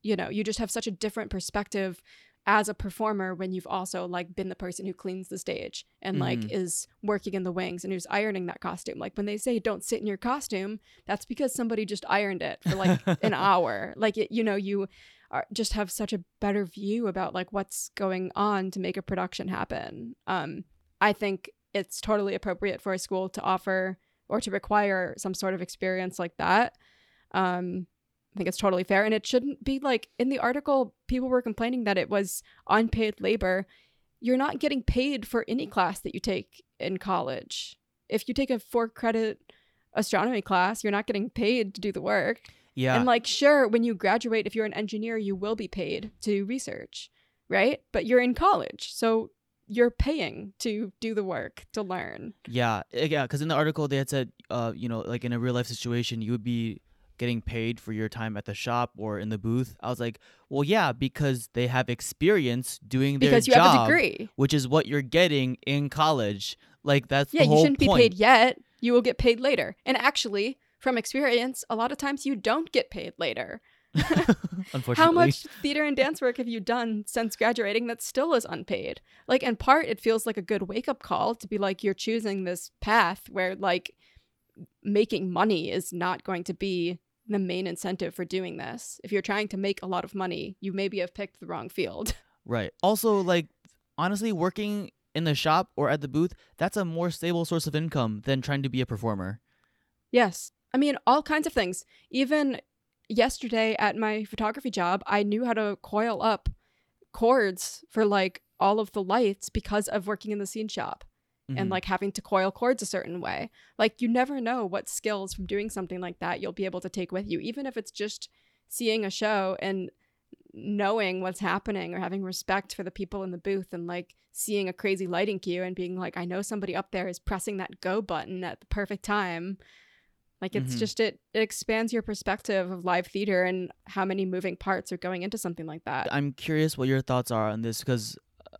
you know, you just have such a different perspective as a performer when you've also like been the person who cleans the stage and mm. like is working in the wings and who's ironing that costume. Like when they say don't sit in your costume that's because somebody just ironed it for like an hour. Like it, you know you are, just have such a better view about like what's going on to make a production happen. Um i think it's totally appropriate for a school to offer or to require some sort of experience like that. Um I think it's totally fair. And it shouldn't be like in the article, people were complaining that it was unpaid labor. You're not getting paid for any class that you take in college. If you take a four credit astronomy class, you're not getting paid to do the work.
Yeah.
And like, sure, when you graduate, if you're an engineer, you will be paid to do research, right? But you're in college. So you're paying to do the work to learn.
Yeah, eh, yeah. Because in the article they had said, uh, you know, like in a real life situation, you would be getting paid for your time at the shop or in the booth? I was like, well, yeah, because they have experience doing their
because you
job,
have a degree,
which is what you're getting in college. Like that's
yeah,
you
shouldn't
point.
be paid yet. You will get paid later. And actually, from experience, a lot of times you don't get paid later.
Unfortunately,
how much theater and dance work have you done since graduating that still is unpaid? Like, in part, it feels like a good wake up call to be like, you're choosing this path where, like, making money is not going to be the main incentive for doing this. If you're trying to make a lot of money, you maybe have picked the wrong field.
Right. Also, like, honestly, working in the shop or at the booth, that's a more stable source of income than trying to be a performer.
Yes. I mean, all kinds of things. Even yesterday at my photography job, I knew how to coil up cords for like all of the lights because of working in the scene shop mm-hmm. and like having to coil cords a certain way. Like you never know what skills from doing something like that you'll be able to take with you, even if it's just seeing a show and knowing what's happening or having respect for the people in the booth and like seeing a crazy lighting cue and being like, I know somebody up there is pressing that go button at the perfect time. Like it's mm-hmm. just it it expands your perspective of live theater and how many moving parts are going into something like that.
I'm curious what your thoughts are on this because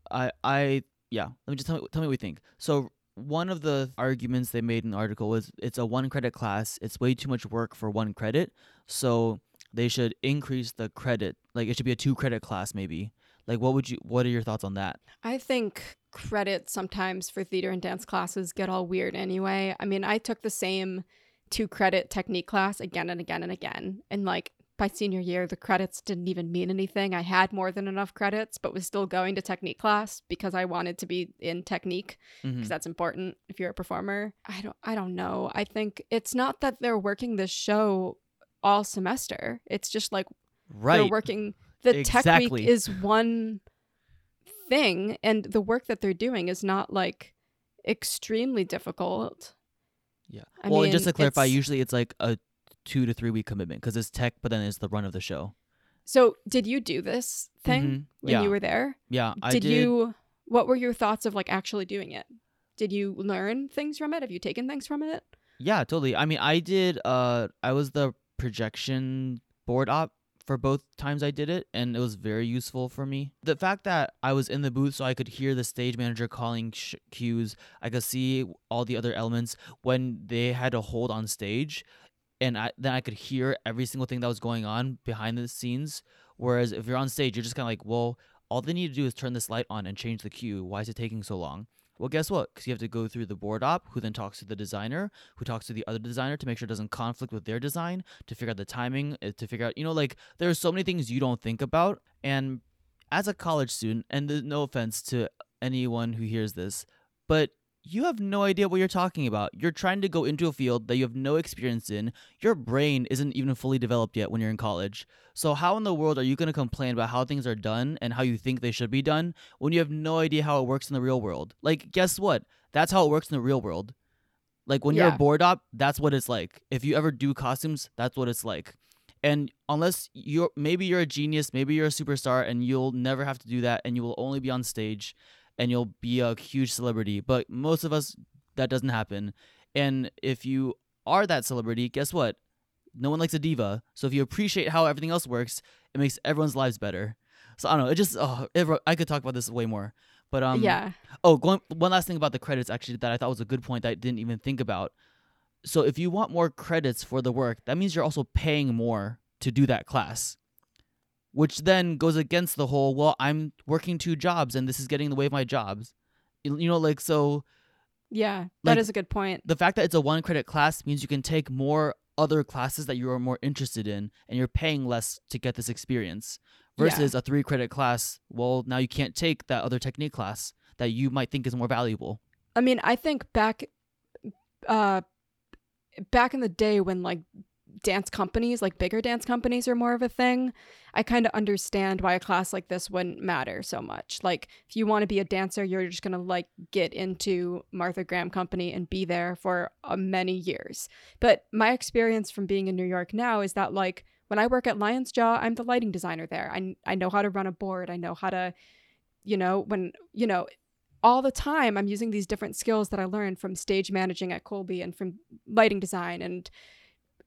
I I yeah, let me just tell me tell me what you think. So one of the arguments they made in the article was it's a one credit class. It's way too much work for one credit. So they should increase the credit. Like it should be a two credit class maybe. Like what would you what are your thoughts on that?
I think credits sometimes for theater and dance classes get all weird anyway. I mean, I took the same two credit technique class again and again and again. And like by senior year, the credits didn't even mean anything. I had more than enough credits, but was still going to technique class because I wanted to be in technique because mm-hmm. that's important if you're a performer. I don't I don't know. I think it's not that they're working this show all semester. It's just like
right.
they're working the exactly. tech week is one thing and the work that they're doing is not like extremely difficult.
Yeah. I well, mean, just to clarify, usually it's like a two to three week commitment because it's tech, but then it's the run of the show.
So, did you do this thing mm-hmm. when
yeah.
you were there?
Yeah,
I did, did. you? What were your thoughts of like actually doing it? Did you learn things from it? Have you taken things from it?
Yeah, totally. I mean, I did. Uh, I was the projection board op for both times I did it, and it was very useful for me. The fact that I was in the booth, so I could hear the stage manager calling sh- cues, I could see all the other elements when they had to hold on stage and I, then I could hear every single thing that was going on behind the scenes. Whereas if you're on stage, you're just kind of like, well, all they need to do is turn this light on and change the cue. Why is it taking so long? Well, guess what? Because you have to go through the board op, who then talks to the designer, who talks to the other designer to make sure it doesn't conflict with their design, to figure out the timing, eh, to figure out, you know, like there are so many things you don't think about. And as a college student, and no offense to anyone who hears this, but you have no idea what you're talking about. You're trying to go into a field that you have no experience in. Your brain isn't even fully developed yet when you're in college. So, how in the world are you going to complain about how things are done and how you think they should be done when you have no idea how it works in the real world? Like, guess what? That's how it works in the real world. Like, when yeah. you're a board op, that's what it's like. If you ever do costumes, that's what it's like. And unless you're maybe you're a genius, maybe you're a superstar, and you'll never have to do that, and you will only be on stage and you'll be a huge celebrity. But most of us, that doesn't happen. And if you are that celebrity, guess what? no one likes a diva. So if you appreciate how everything else works, it makes everyone's lives better. So I don't know. It just oh, it, I could talk about this way more. But um
yeah.
Oh, going one last thing about the credits actually that I thought was a good point that I didn't even think about. So if you want more credits for the work, that means you're also paying more to do that class. Which then goes against the whole, well, I'm working two jobs and this is getting in the way of my jobs. You know, like so
Yeah, that is
Like-
a good point.
the fact that it's a one credit class means you can take more other classes that you are more interested in and you're paying less to get this experience
Yeah.
versus a three credit class well now you can't take that other technique class that you might think is more valuable
I mean, I think back uh back in the day when like dance companies, like bigger dance companies are more of a thing, I kind of understand why a class like this wouldn't matter so much. Like if you want to be a dancer, you're just going to like get into Martha Graham company and be there for uh, many years. But my experience from being in New York now is that like when I work at Lion's Jaw, I'm the lighting designer there. I I know how to run a board. I know how to you know, when you know, all the time I'm using these different skills that I learned from stage managing at Colby and from lighting design and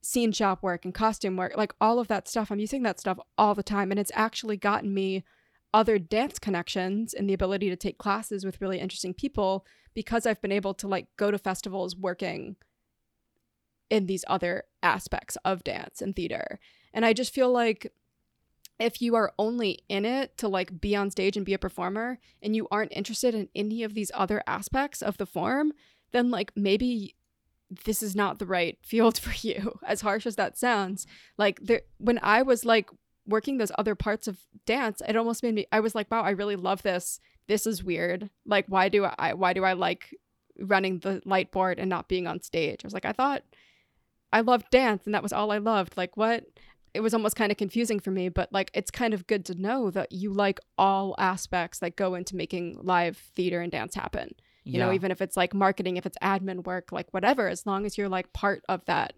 scene shop work and costume work, like all of that stuff. I'm using that stuff all the time. And it's actually gotten me other dance connections and the ability to take classes with really interesting people because I've been able to like go to festivals working in these other aspects of dance and theater. And I just feel like if you are only in it to like be on stage and be a performer and you aren't interested in any of these other aspects of the form, then like maybe this is not the right field for you. As harsh as that sounds, like there when I was like working those other parts of dance, it almost made me I was like, wow, I really love this. This is weird. Like why do I why do I like running the light board and not being on stage? I was like, I thought I loved dance and that was all I loved. Like what it was almost kind of confusing for me, but like it's kind of good to know that you like all aspects that go into making live theater and dance happen. You know, even if it's like marketing, if it's admin work, like whatever, as long as you're like part of that.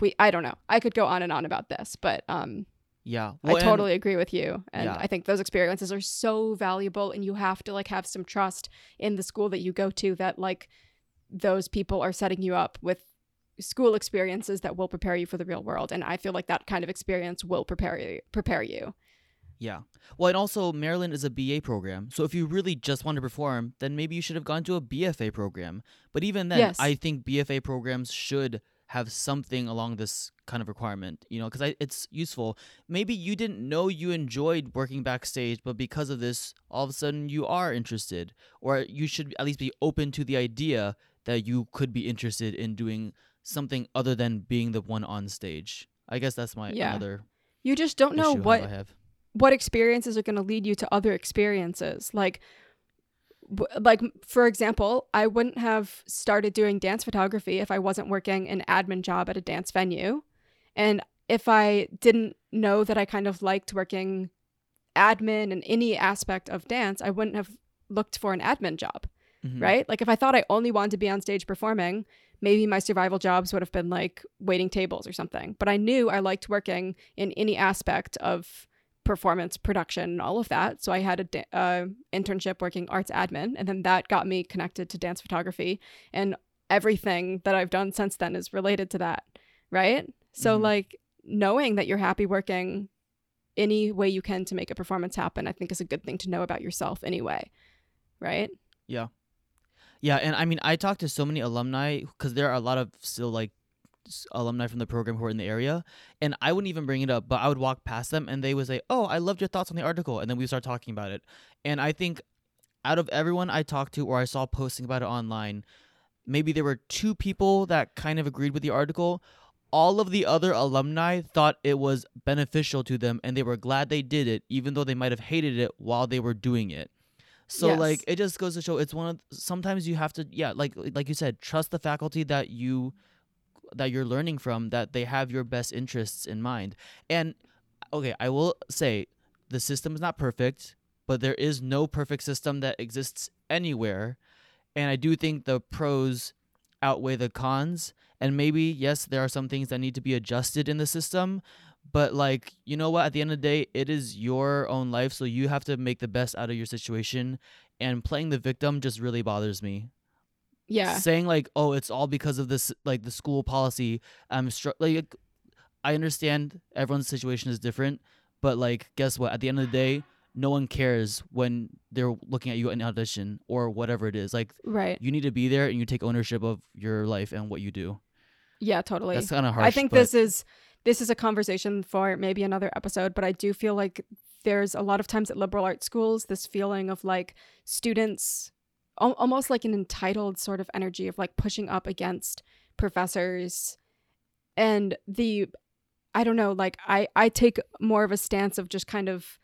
We I don't know. I could go on and on about this, but um
yeah
I
Well, and-
totally agree with you. And
Yeah.
I think those experiences are so valuable and you have to like have some trust in the school that you go to that like those people are setting you up with school experiences that will prepare you for the real world. And I feel like that kind of experience will prepare you prepare you.
Yeah. Well, and also Maryland is a BA program. So if you really just want to perform, then maybe you should have gone to a BFA program. But even then,
Yes.
I think BFA programs should have something along this kind of requirement, you know, because it's useful. Maybe you didn't know you enjoyed working backstage, but because of this, all of a sudden you are interested, or you should at least be open to the idea that you could be interested in doing something other than being the one on stage. I guess that's my
Yeah.
another
You just don't know what
I have.
What experiences are going to lead you to other experiences like like for example i wouldn't have started doing dance photography if i wasn't working an admin job at a dance venue and if i didn't know that i kind of liked working admin in any aspect of dance i wouldn't have looked for an admin job
Mhm.
right? Like if I thought I only wanted to be on stage performing, maybe my survival jobs would have been like waiting tables or something. But I knew I liked working in any aspect of performance production and all of that. So I had a da- uh, internship working arts admin, and then that got me connected to dance photography, and everything that I've done since then is related to that, right? So
Mhm.
like knowing that you're happy working any way you can to make a performance happen, I think is a good thing to know about yourself anyway, right?
Yeah, Yeah. and I mean, I talked to so many alumni because there are a lot of still like alumni from the program who are in the area, and I wouldn't even bring it up, but I would walk past them and they would say, "Oh, I loved your thoughts on the article," and then we start talking about it. And I think out of everyone I talked to or I saw posting about it online, maybe there were two people that kind of agreed with the article. All of the other alumni thought it was beneficial to them and they were glad they did it, even though they might have hated it while they were doing it. So
Yes.
like it just goes to show it's one of sometimes you have to yeah like like you said trust the faculty that you that you're learning from that they have your best interests in mind. And okay, I will say the system is not perfect, but there is no perfect system that exists anywhere. And I do think the pros outweigh the cons. And maybe, yes, there are some things that need to be adjusted in the system. But, like, you know what? At the end of the day, it is your own life. So you have to make the best out of your situation. And playing the victim just really bothers me.
Yeah.
saying like oh it's all because of this like the school policy i'm str- like i understand everyone's situation is different but like guess what at the end of the day no one cares when they're looking at you in audition or whatever it is like
Right.
you need to be there and you take ownership of your life and what you do
Yeah, totally.
that's kind of harsh
I think
but
this is this is a conversation for maybe another episode, but I do feel like there's a lot of times at liberal arts schools this feeling of like students al- almost like an entitled sort of energy of like pushing up against professors and the I don't know, like I I take more of a stance of just kind of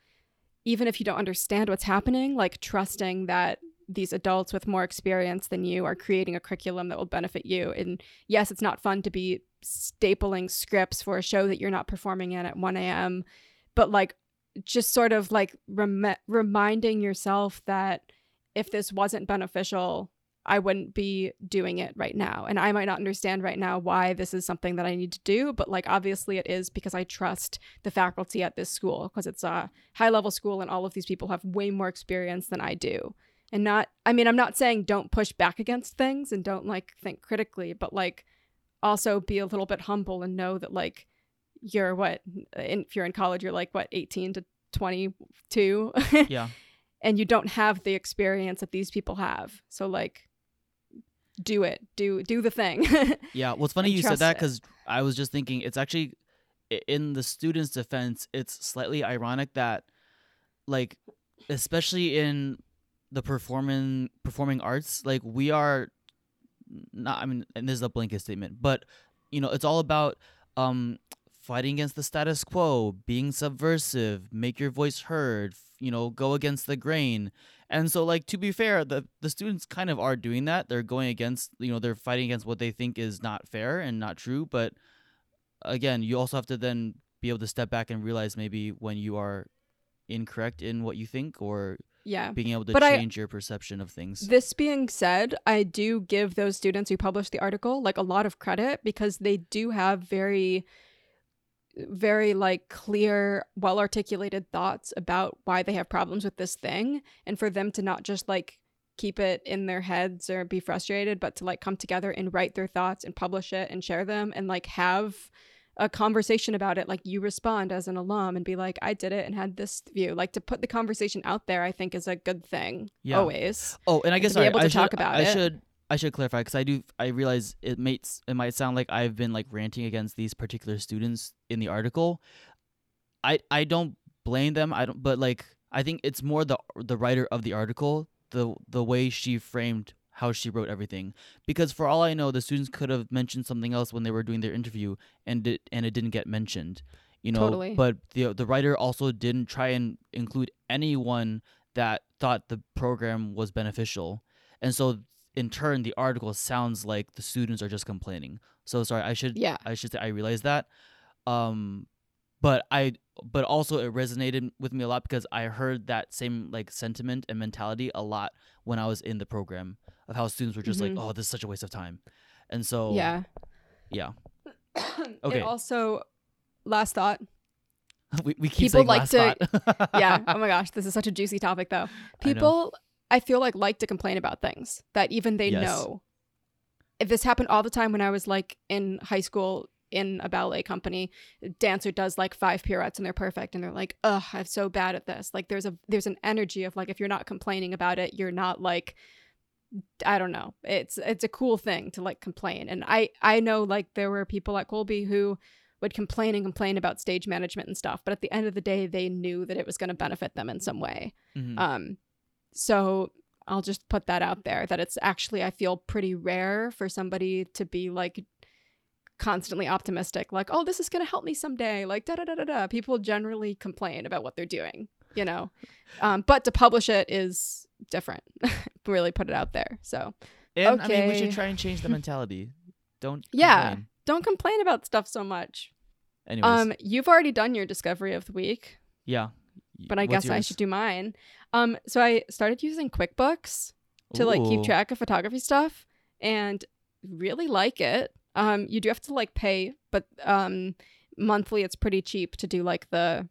even if you don't understand what's happening, like trusting that these adults with more experience than you are creating a curriculum that will benefit you. And yes, it's not fun to be stapling scripts for a show that you're not performing in at 1 a.m., but like just sort of like rem- reminding yourself that if this wasn't beneficial, I wouldn't be doing it right now. And I might not understand right now why this is something that I need to do, but like obviously it is because I trust the faculty at this school because it's a high level school and all of these people have way more experience than I do. And not, I mean, I'm not saying don't push back against things and don't like think critically, but like also be a little bit humble and know that like you're what, in, if you're in college, you're like what, 18 to 22.
yeah
and you don't have the experience that these people have. So like do it. Do do the thing.
Yeah, well, it's funny you said that because I was just thinking it's actually in the students' defense, it's slightly ironic that, like, especially in the performing performing arts, like we are not. I mean, and this is a blanket statement, but you know, it's all about um fighting against the status quo, being subversive, make your voice heard, you know, go against the grain. And so like to be fair, the the students kind of are doing that. They're going against, you know, they're fighting against what they think is not fair and not true, but again, you also have to then be able to step back and realize maybe when you are incorrect in what you think or
yeah.
being able to
But I-
change your perception of things.
This being said, I do give those students who published the article like a lot of credit because they do have very very like clear well articulated thoughts about why they have problems with this thing and for them to not just like keep it in their heads or be frustrated but to like come together and write their thoughts and publish it and share them and like have a conversation about it like you respond as an alum and be like I did it and had this view like to put the conversation out there I think is a good thing
Yeah.
always
Oh, and I guess
to be
sorry,
able to
I
talk
should,
about
I
it.
should I should clarify because I do I realize it might it might sound like I've been like ranting against these particular students in the article. I I don't blame them. I don't, but like I think it's more the the writer of the article the the way she framed how she wrote everything because for all I know the students could have mentioned something else when they were doing their interview and it and it didn't get mentioned you know
Totally.
but the the writer also didn't try and include anyone that thought the program was beneficial and so in turn the article sounds like the students are just complaining. So sorry i should
yeah.
I should say i realize that. Um but i but also it resonated with me a lot because i heard that same like sentiment and mentality a lot when i was in the program of how students were just
Mhm.
like oh this is such a waste of time. And so
yeah.
yeah. Okay.
it also last thought.
We, we keep
People
saying
like
last
to-
thought.
yeah. Oh my gosh this is such a juicy topic though. People I, feel like like to complain about things that even they
Yes.
know. If this happened all the time when i was like in high school in a ballet company. A dancer does like five pirouettes and they're perfect and they're like ugh i'm so bad at this. Like there's a there's an energy of like if you're not complaining about it you're not like i don't know. It's it's a cool thing to like complain. And i i know like there were people at colby who would complain and complain about stage management and stuff but at the end of the day they knew that it was going to benefit them in some way.
Mhm.
um, so I'll just put that out there that it's actually I feel pretty rare for somebody to be like constantly optimistic, like, oh, this is gonna help me someday. Like da da da da da. People generally complain about what they're doing, you know. Um, but to publish it is different. really put it out there. So
and i mean we should try and change the mentality don't
Yeah.
complain.
don't complain about stuff so much.
anyways
Um, you've already done your discovery of the week,
yeah
but I
what's
guess I should do mine. Um, so I started using QuickBooks. to like keep track of photography stuff and really like it. Um, you do have to like pay, but um, monthly it's pretty cheap to do like the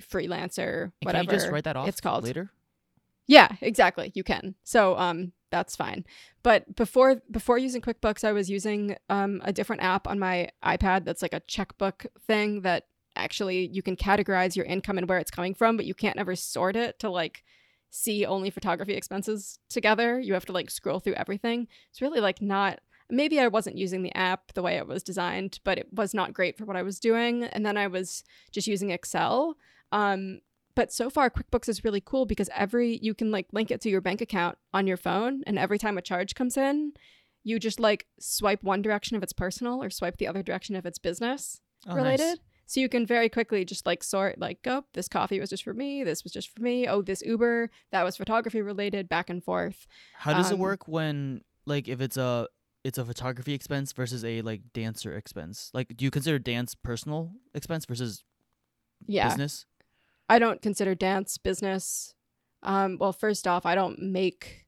freelancer whatever
Can you just write that off
it's called.
later?
Yeah, exactly. You can. So um, that's fine. But before before using QuickBooks, I was using um, a different app on my iPad that's like a checkbook thing that actually you can categorize your income and where it's coming from, but you can't ever sort it to like see only photography expenses together. You have to like scroll through everything. It's really like not maybe I wasn't using the app the way it was designed, but it was not great for what I was doing. And then I was just using Excel. Um, but so far quickbooks is really cool because every you can like link it to your bank account on your phone and every time a charge comes in you just like swipe one direction if it's personal or swipe the other direction if it's business
Oh,
related
nice.
So you can very quickly just like sort like oh this coffee was just for me this was just for me oh this uber that was photography related back and forth
How does it
Um,
work when like if it's a it's a photography expense versus a like dancer expense? Like do you consider dance personal expense versus
yeah
business?
I don't consider dance business. Um, well, first off, I don't make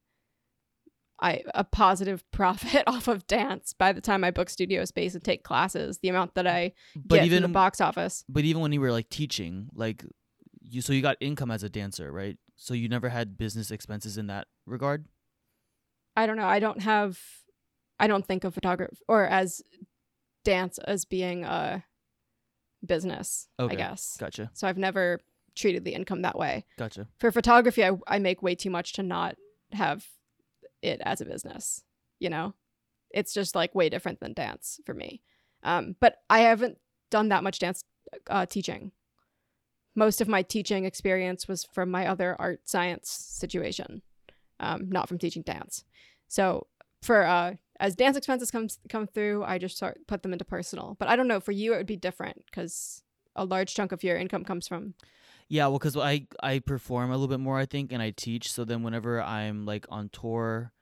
I a positive profit off of dance by the time I book studio space and take classes. The amount that I
But
get
even
from the box office.
but even when you were like teaching, like you so you got income as a dancer, right? So you never had business expenses in that regard?
I don't know. I don't have. I don't think of photography or as dance as being a business.
Okay.
I guess.
Gotcha.
So I've never treated the income that way.
Gotcha.
for photography I, I make way too much to not have it as a business you know? It's just like way different than dance for me. Um, but i haven't done that much dance uh, teaching. Most of my teaching experience was from my other art science situation um, not from teaching dance. So for uh, as dance expenses come come through i just sort put them into personal. But i don't know for you it would be different because a large chunk of your income comes from
Yeah, well, because I I perform a little bit more, I think, and I teach. So then, whenever I'm like on tour,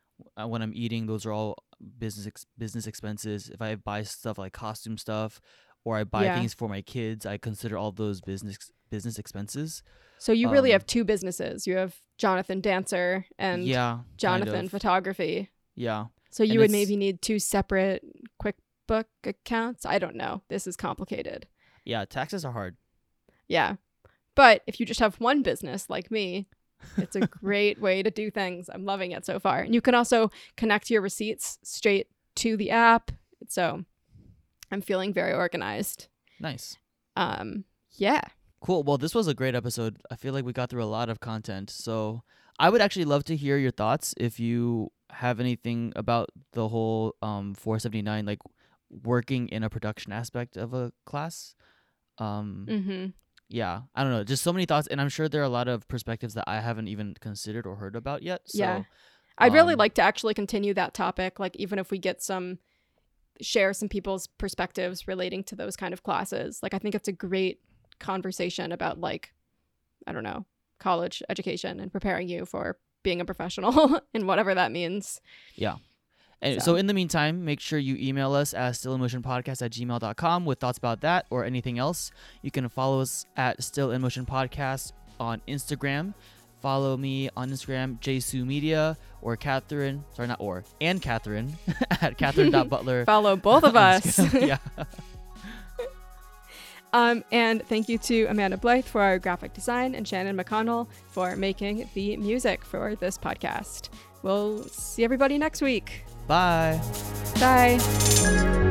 uh, when I'm eating, those are all business ex- business expenses. If I buy stuff like costume stuff, or I buy
Yeah.
things for my kids, I consider all those business business expenses.
So you really
Um,
have two businesses. You have Jonathan Dancer and
yeah, kind
Jonathan
of.
Photography.
Yeah,
So you
And
would maybe need two separate QuickBook accounts. I don't know. This is complicated.
yeah. Taxes are hard.
Yeah. But if you just have one business like me, it's a great way to do things. I'm loving it so far. And you can also connect your receipts straight to the app. So I'm feeling very organized.
Nice.
Um yeah.
Cool. Well, this was a great episode. I feel like we got through a lot of content. So I would actually love to hear your thoughts if you have anything about the whole um 479 like working in a production aspect of a class. Um
Mhm.
Yeah, I don't know, just so many thoughts and I'm sure there are a lot of perspectives that I haven't even considered or heard about yet. So
Yeah. I'd really
um,
like to actually continue that topic, like even if we get some share some people's perspectives relating to those kind of classes. Like I think it's a great conversation about like I don't know, college education and preparing you for being a professional and whatever that means.
And
So-
so. in the meantime, make sure you email us at stillinmotionpodcast at gmail.com with thoughts about that or anything else. You can follow us at Still in Motion Podcast on Instagram. Follow me on Instagram, JSU Media, or Catherine, sorry, not or, and Catherine at Catherine.butler.
Follow both of us.
Yeah.
Um, and thank you to Amanda Blythe for our graphic design and Shannon McConnell for making the music for this podcast. We'll see everybody next week.
Bye.
Bye.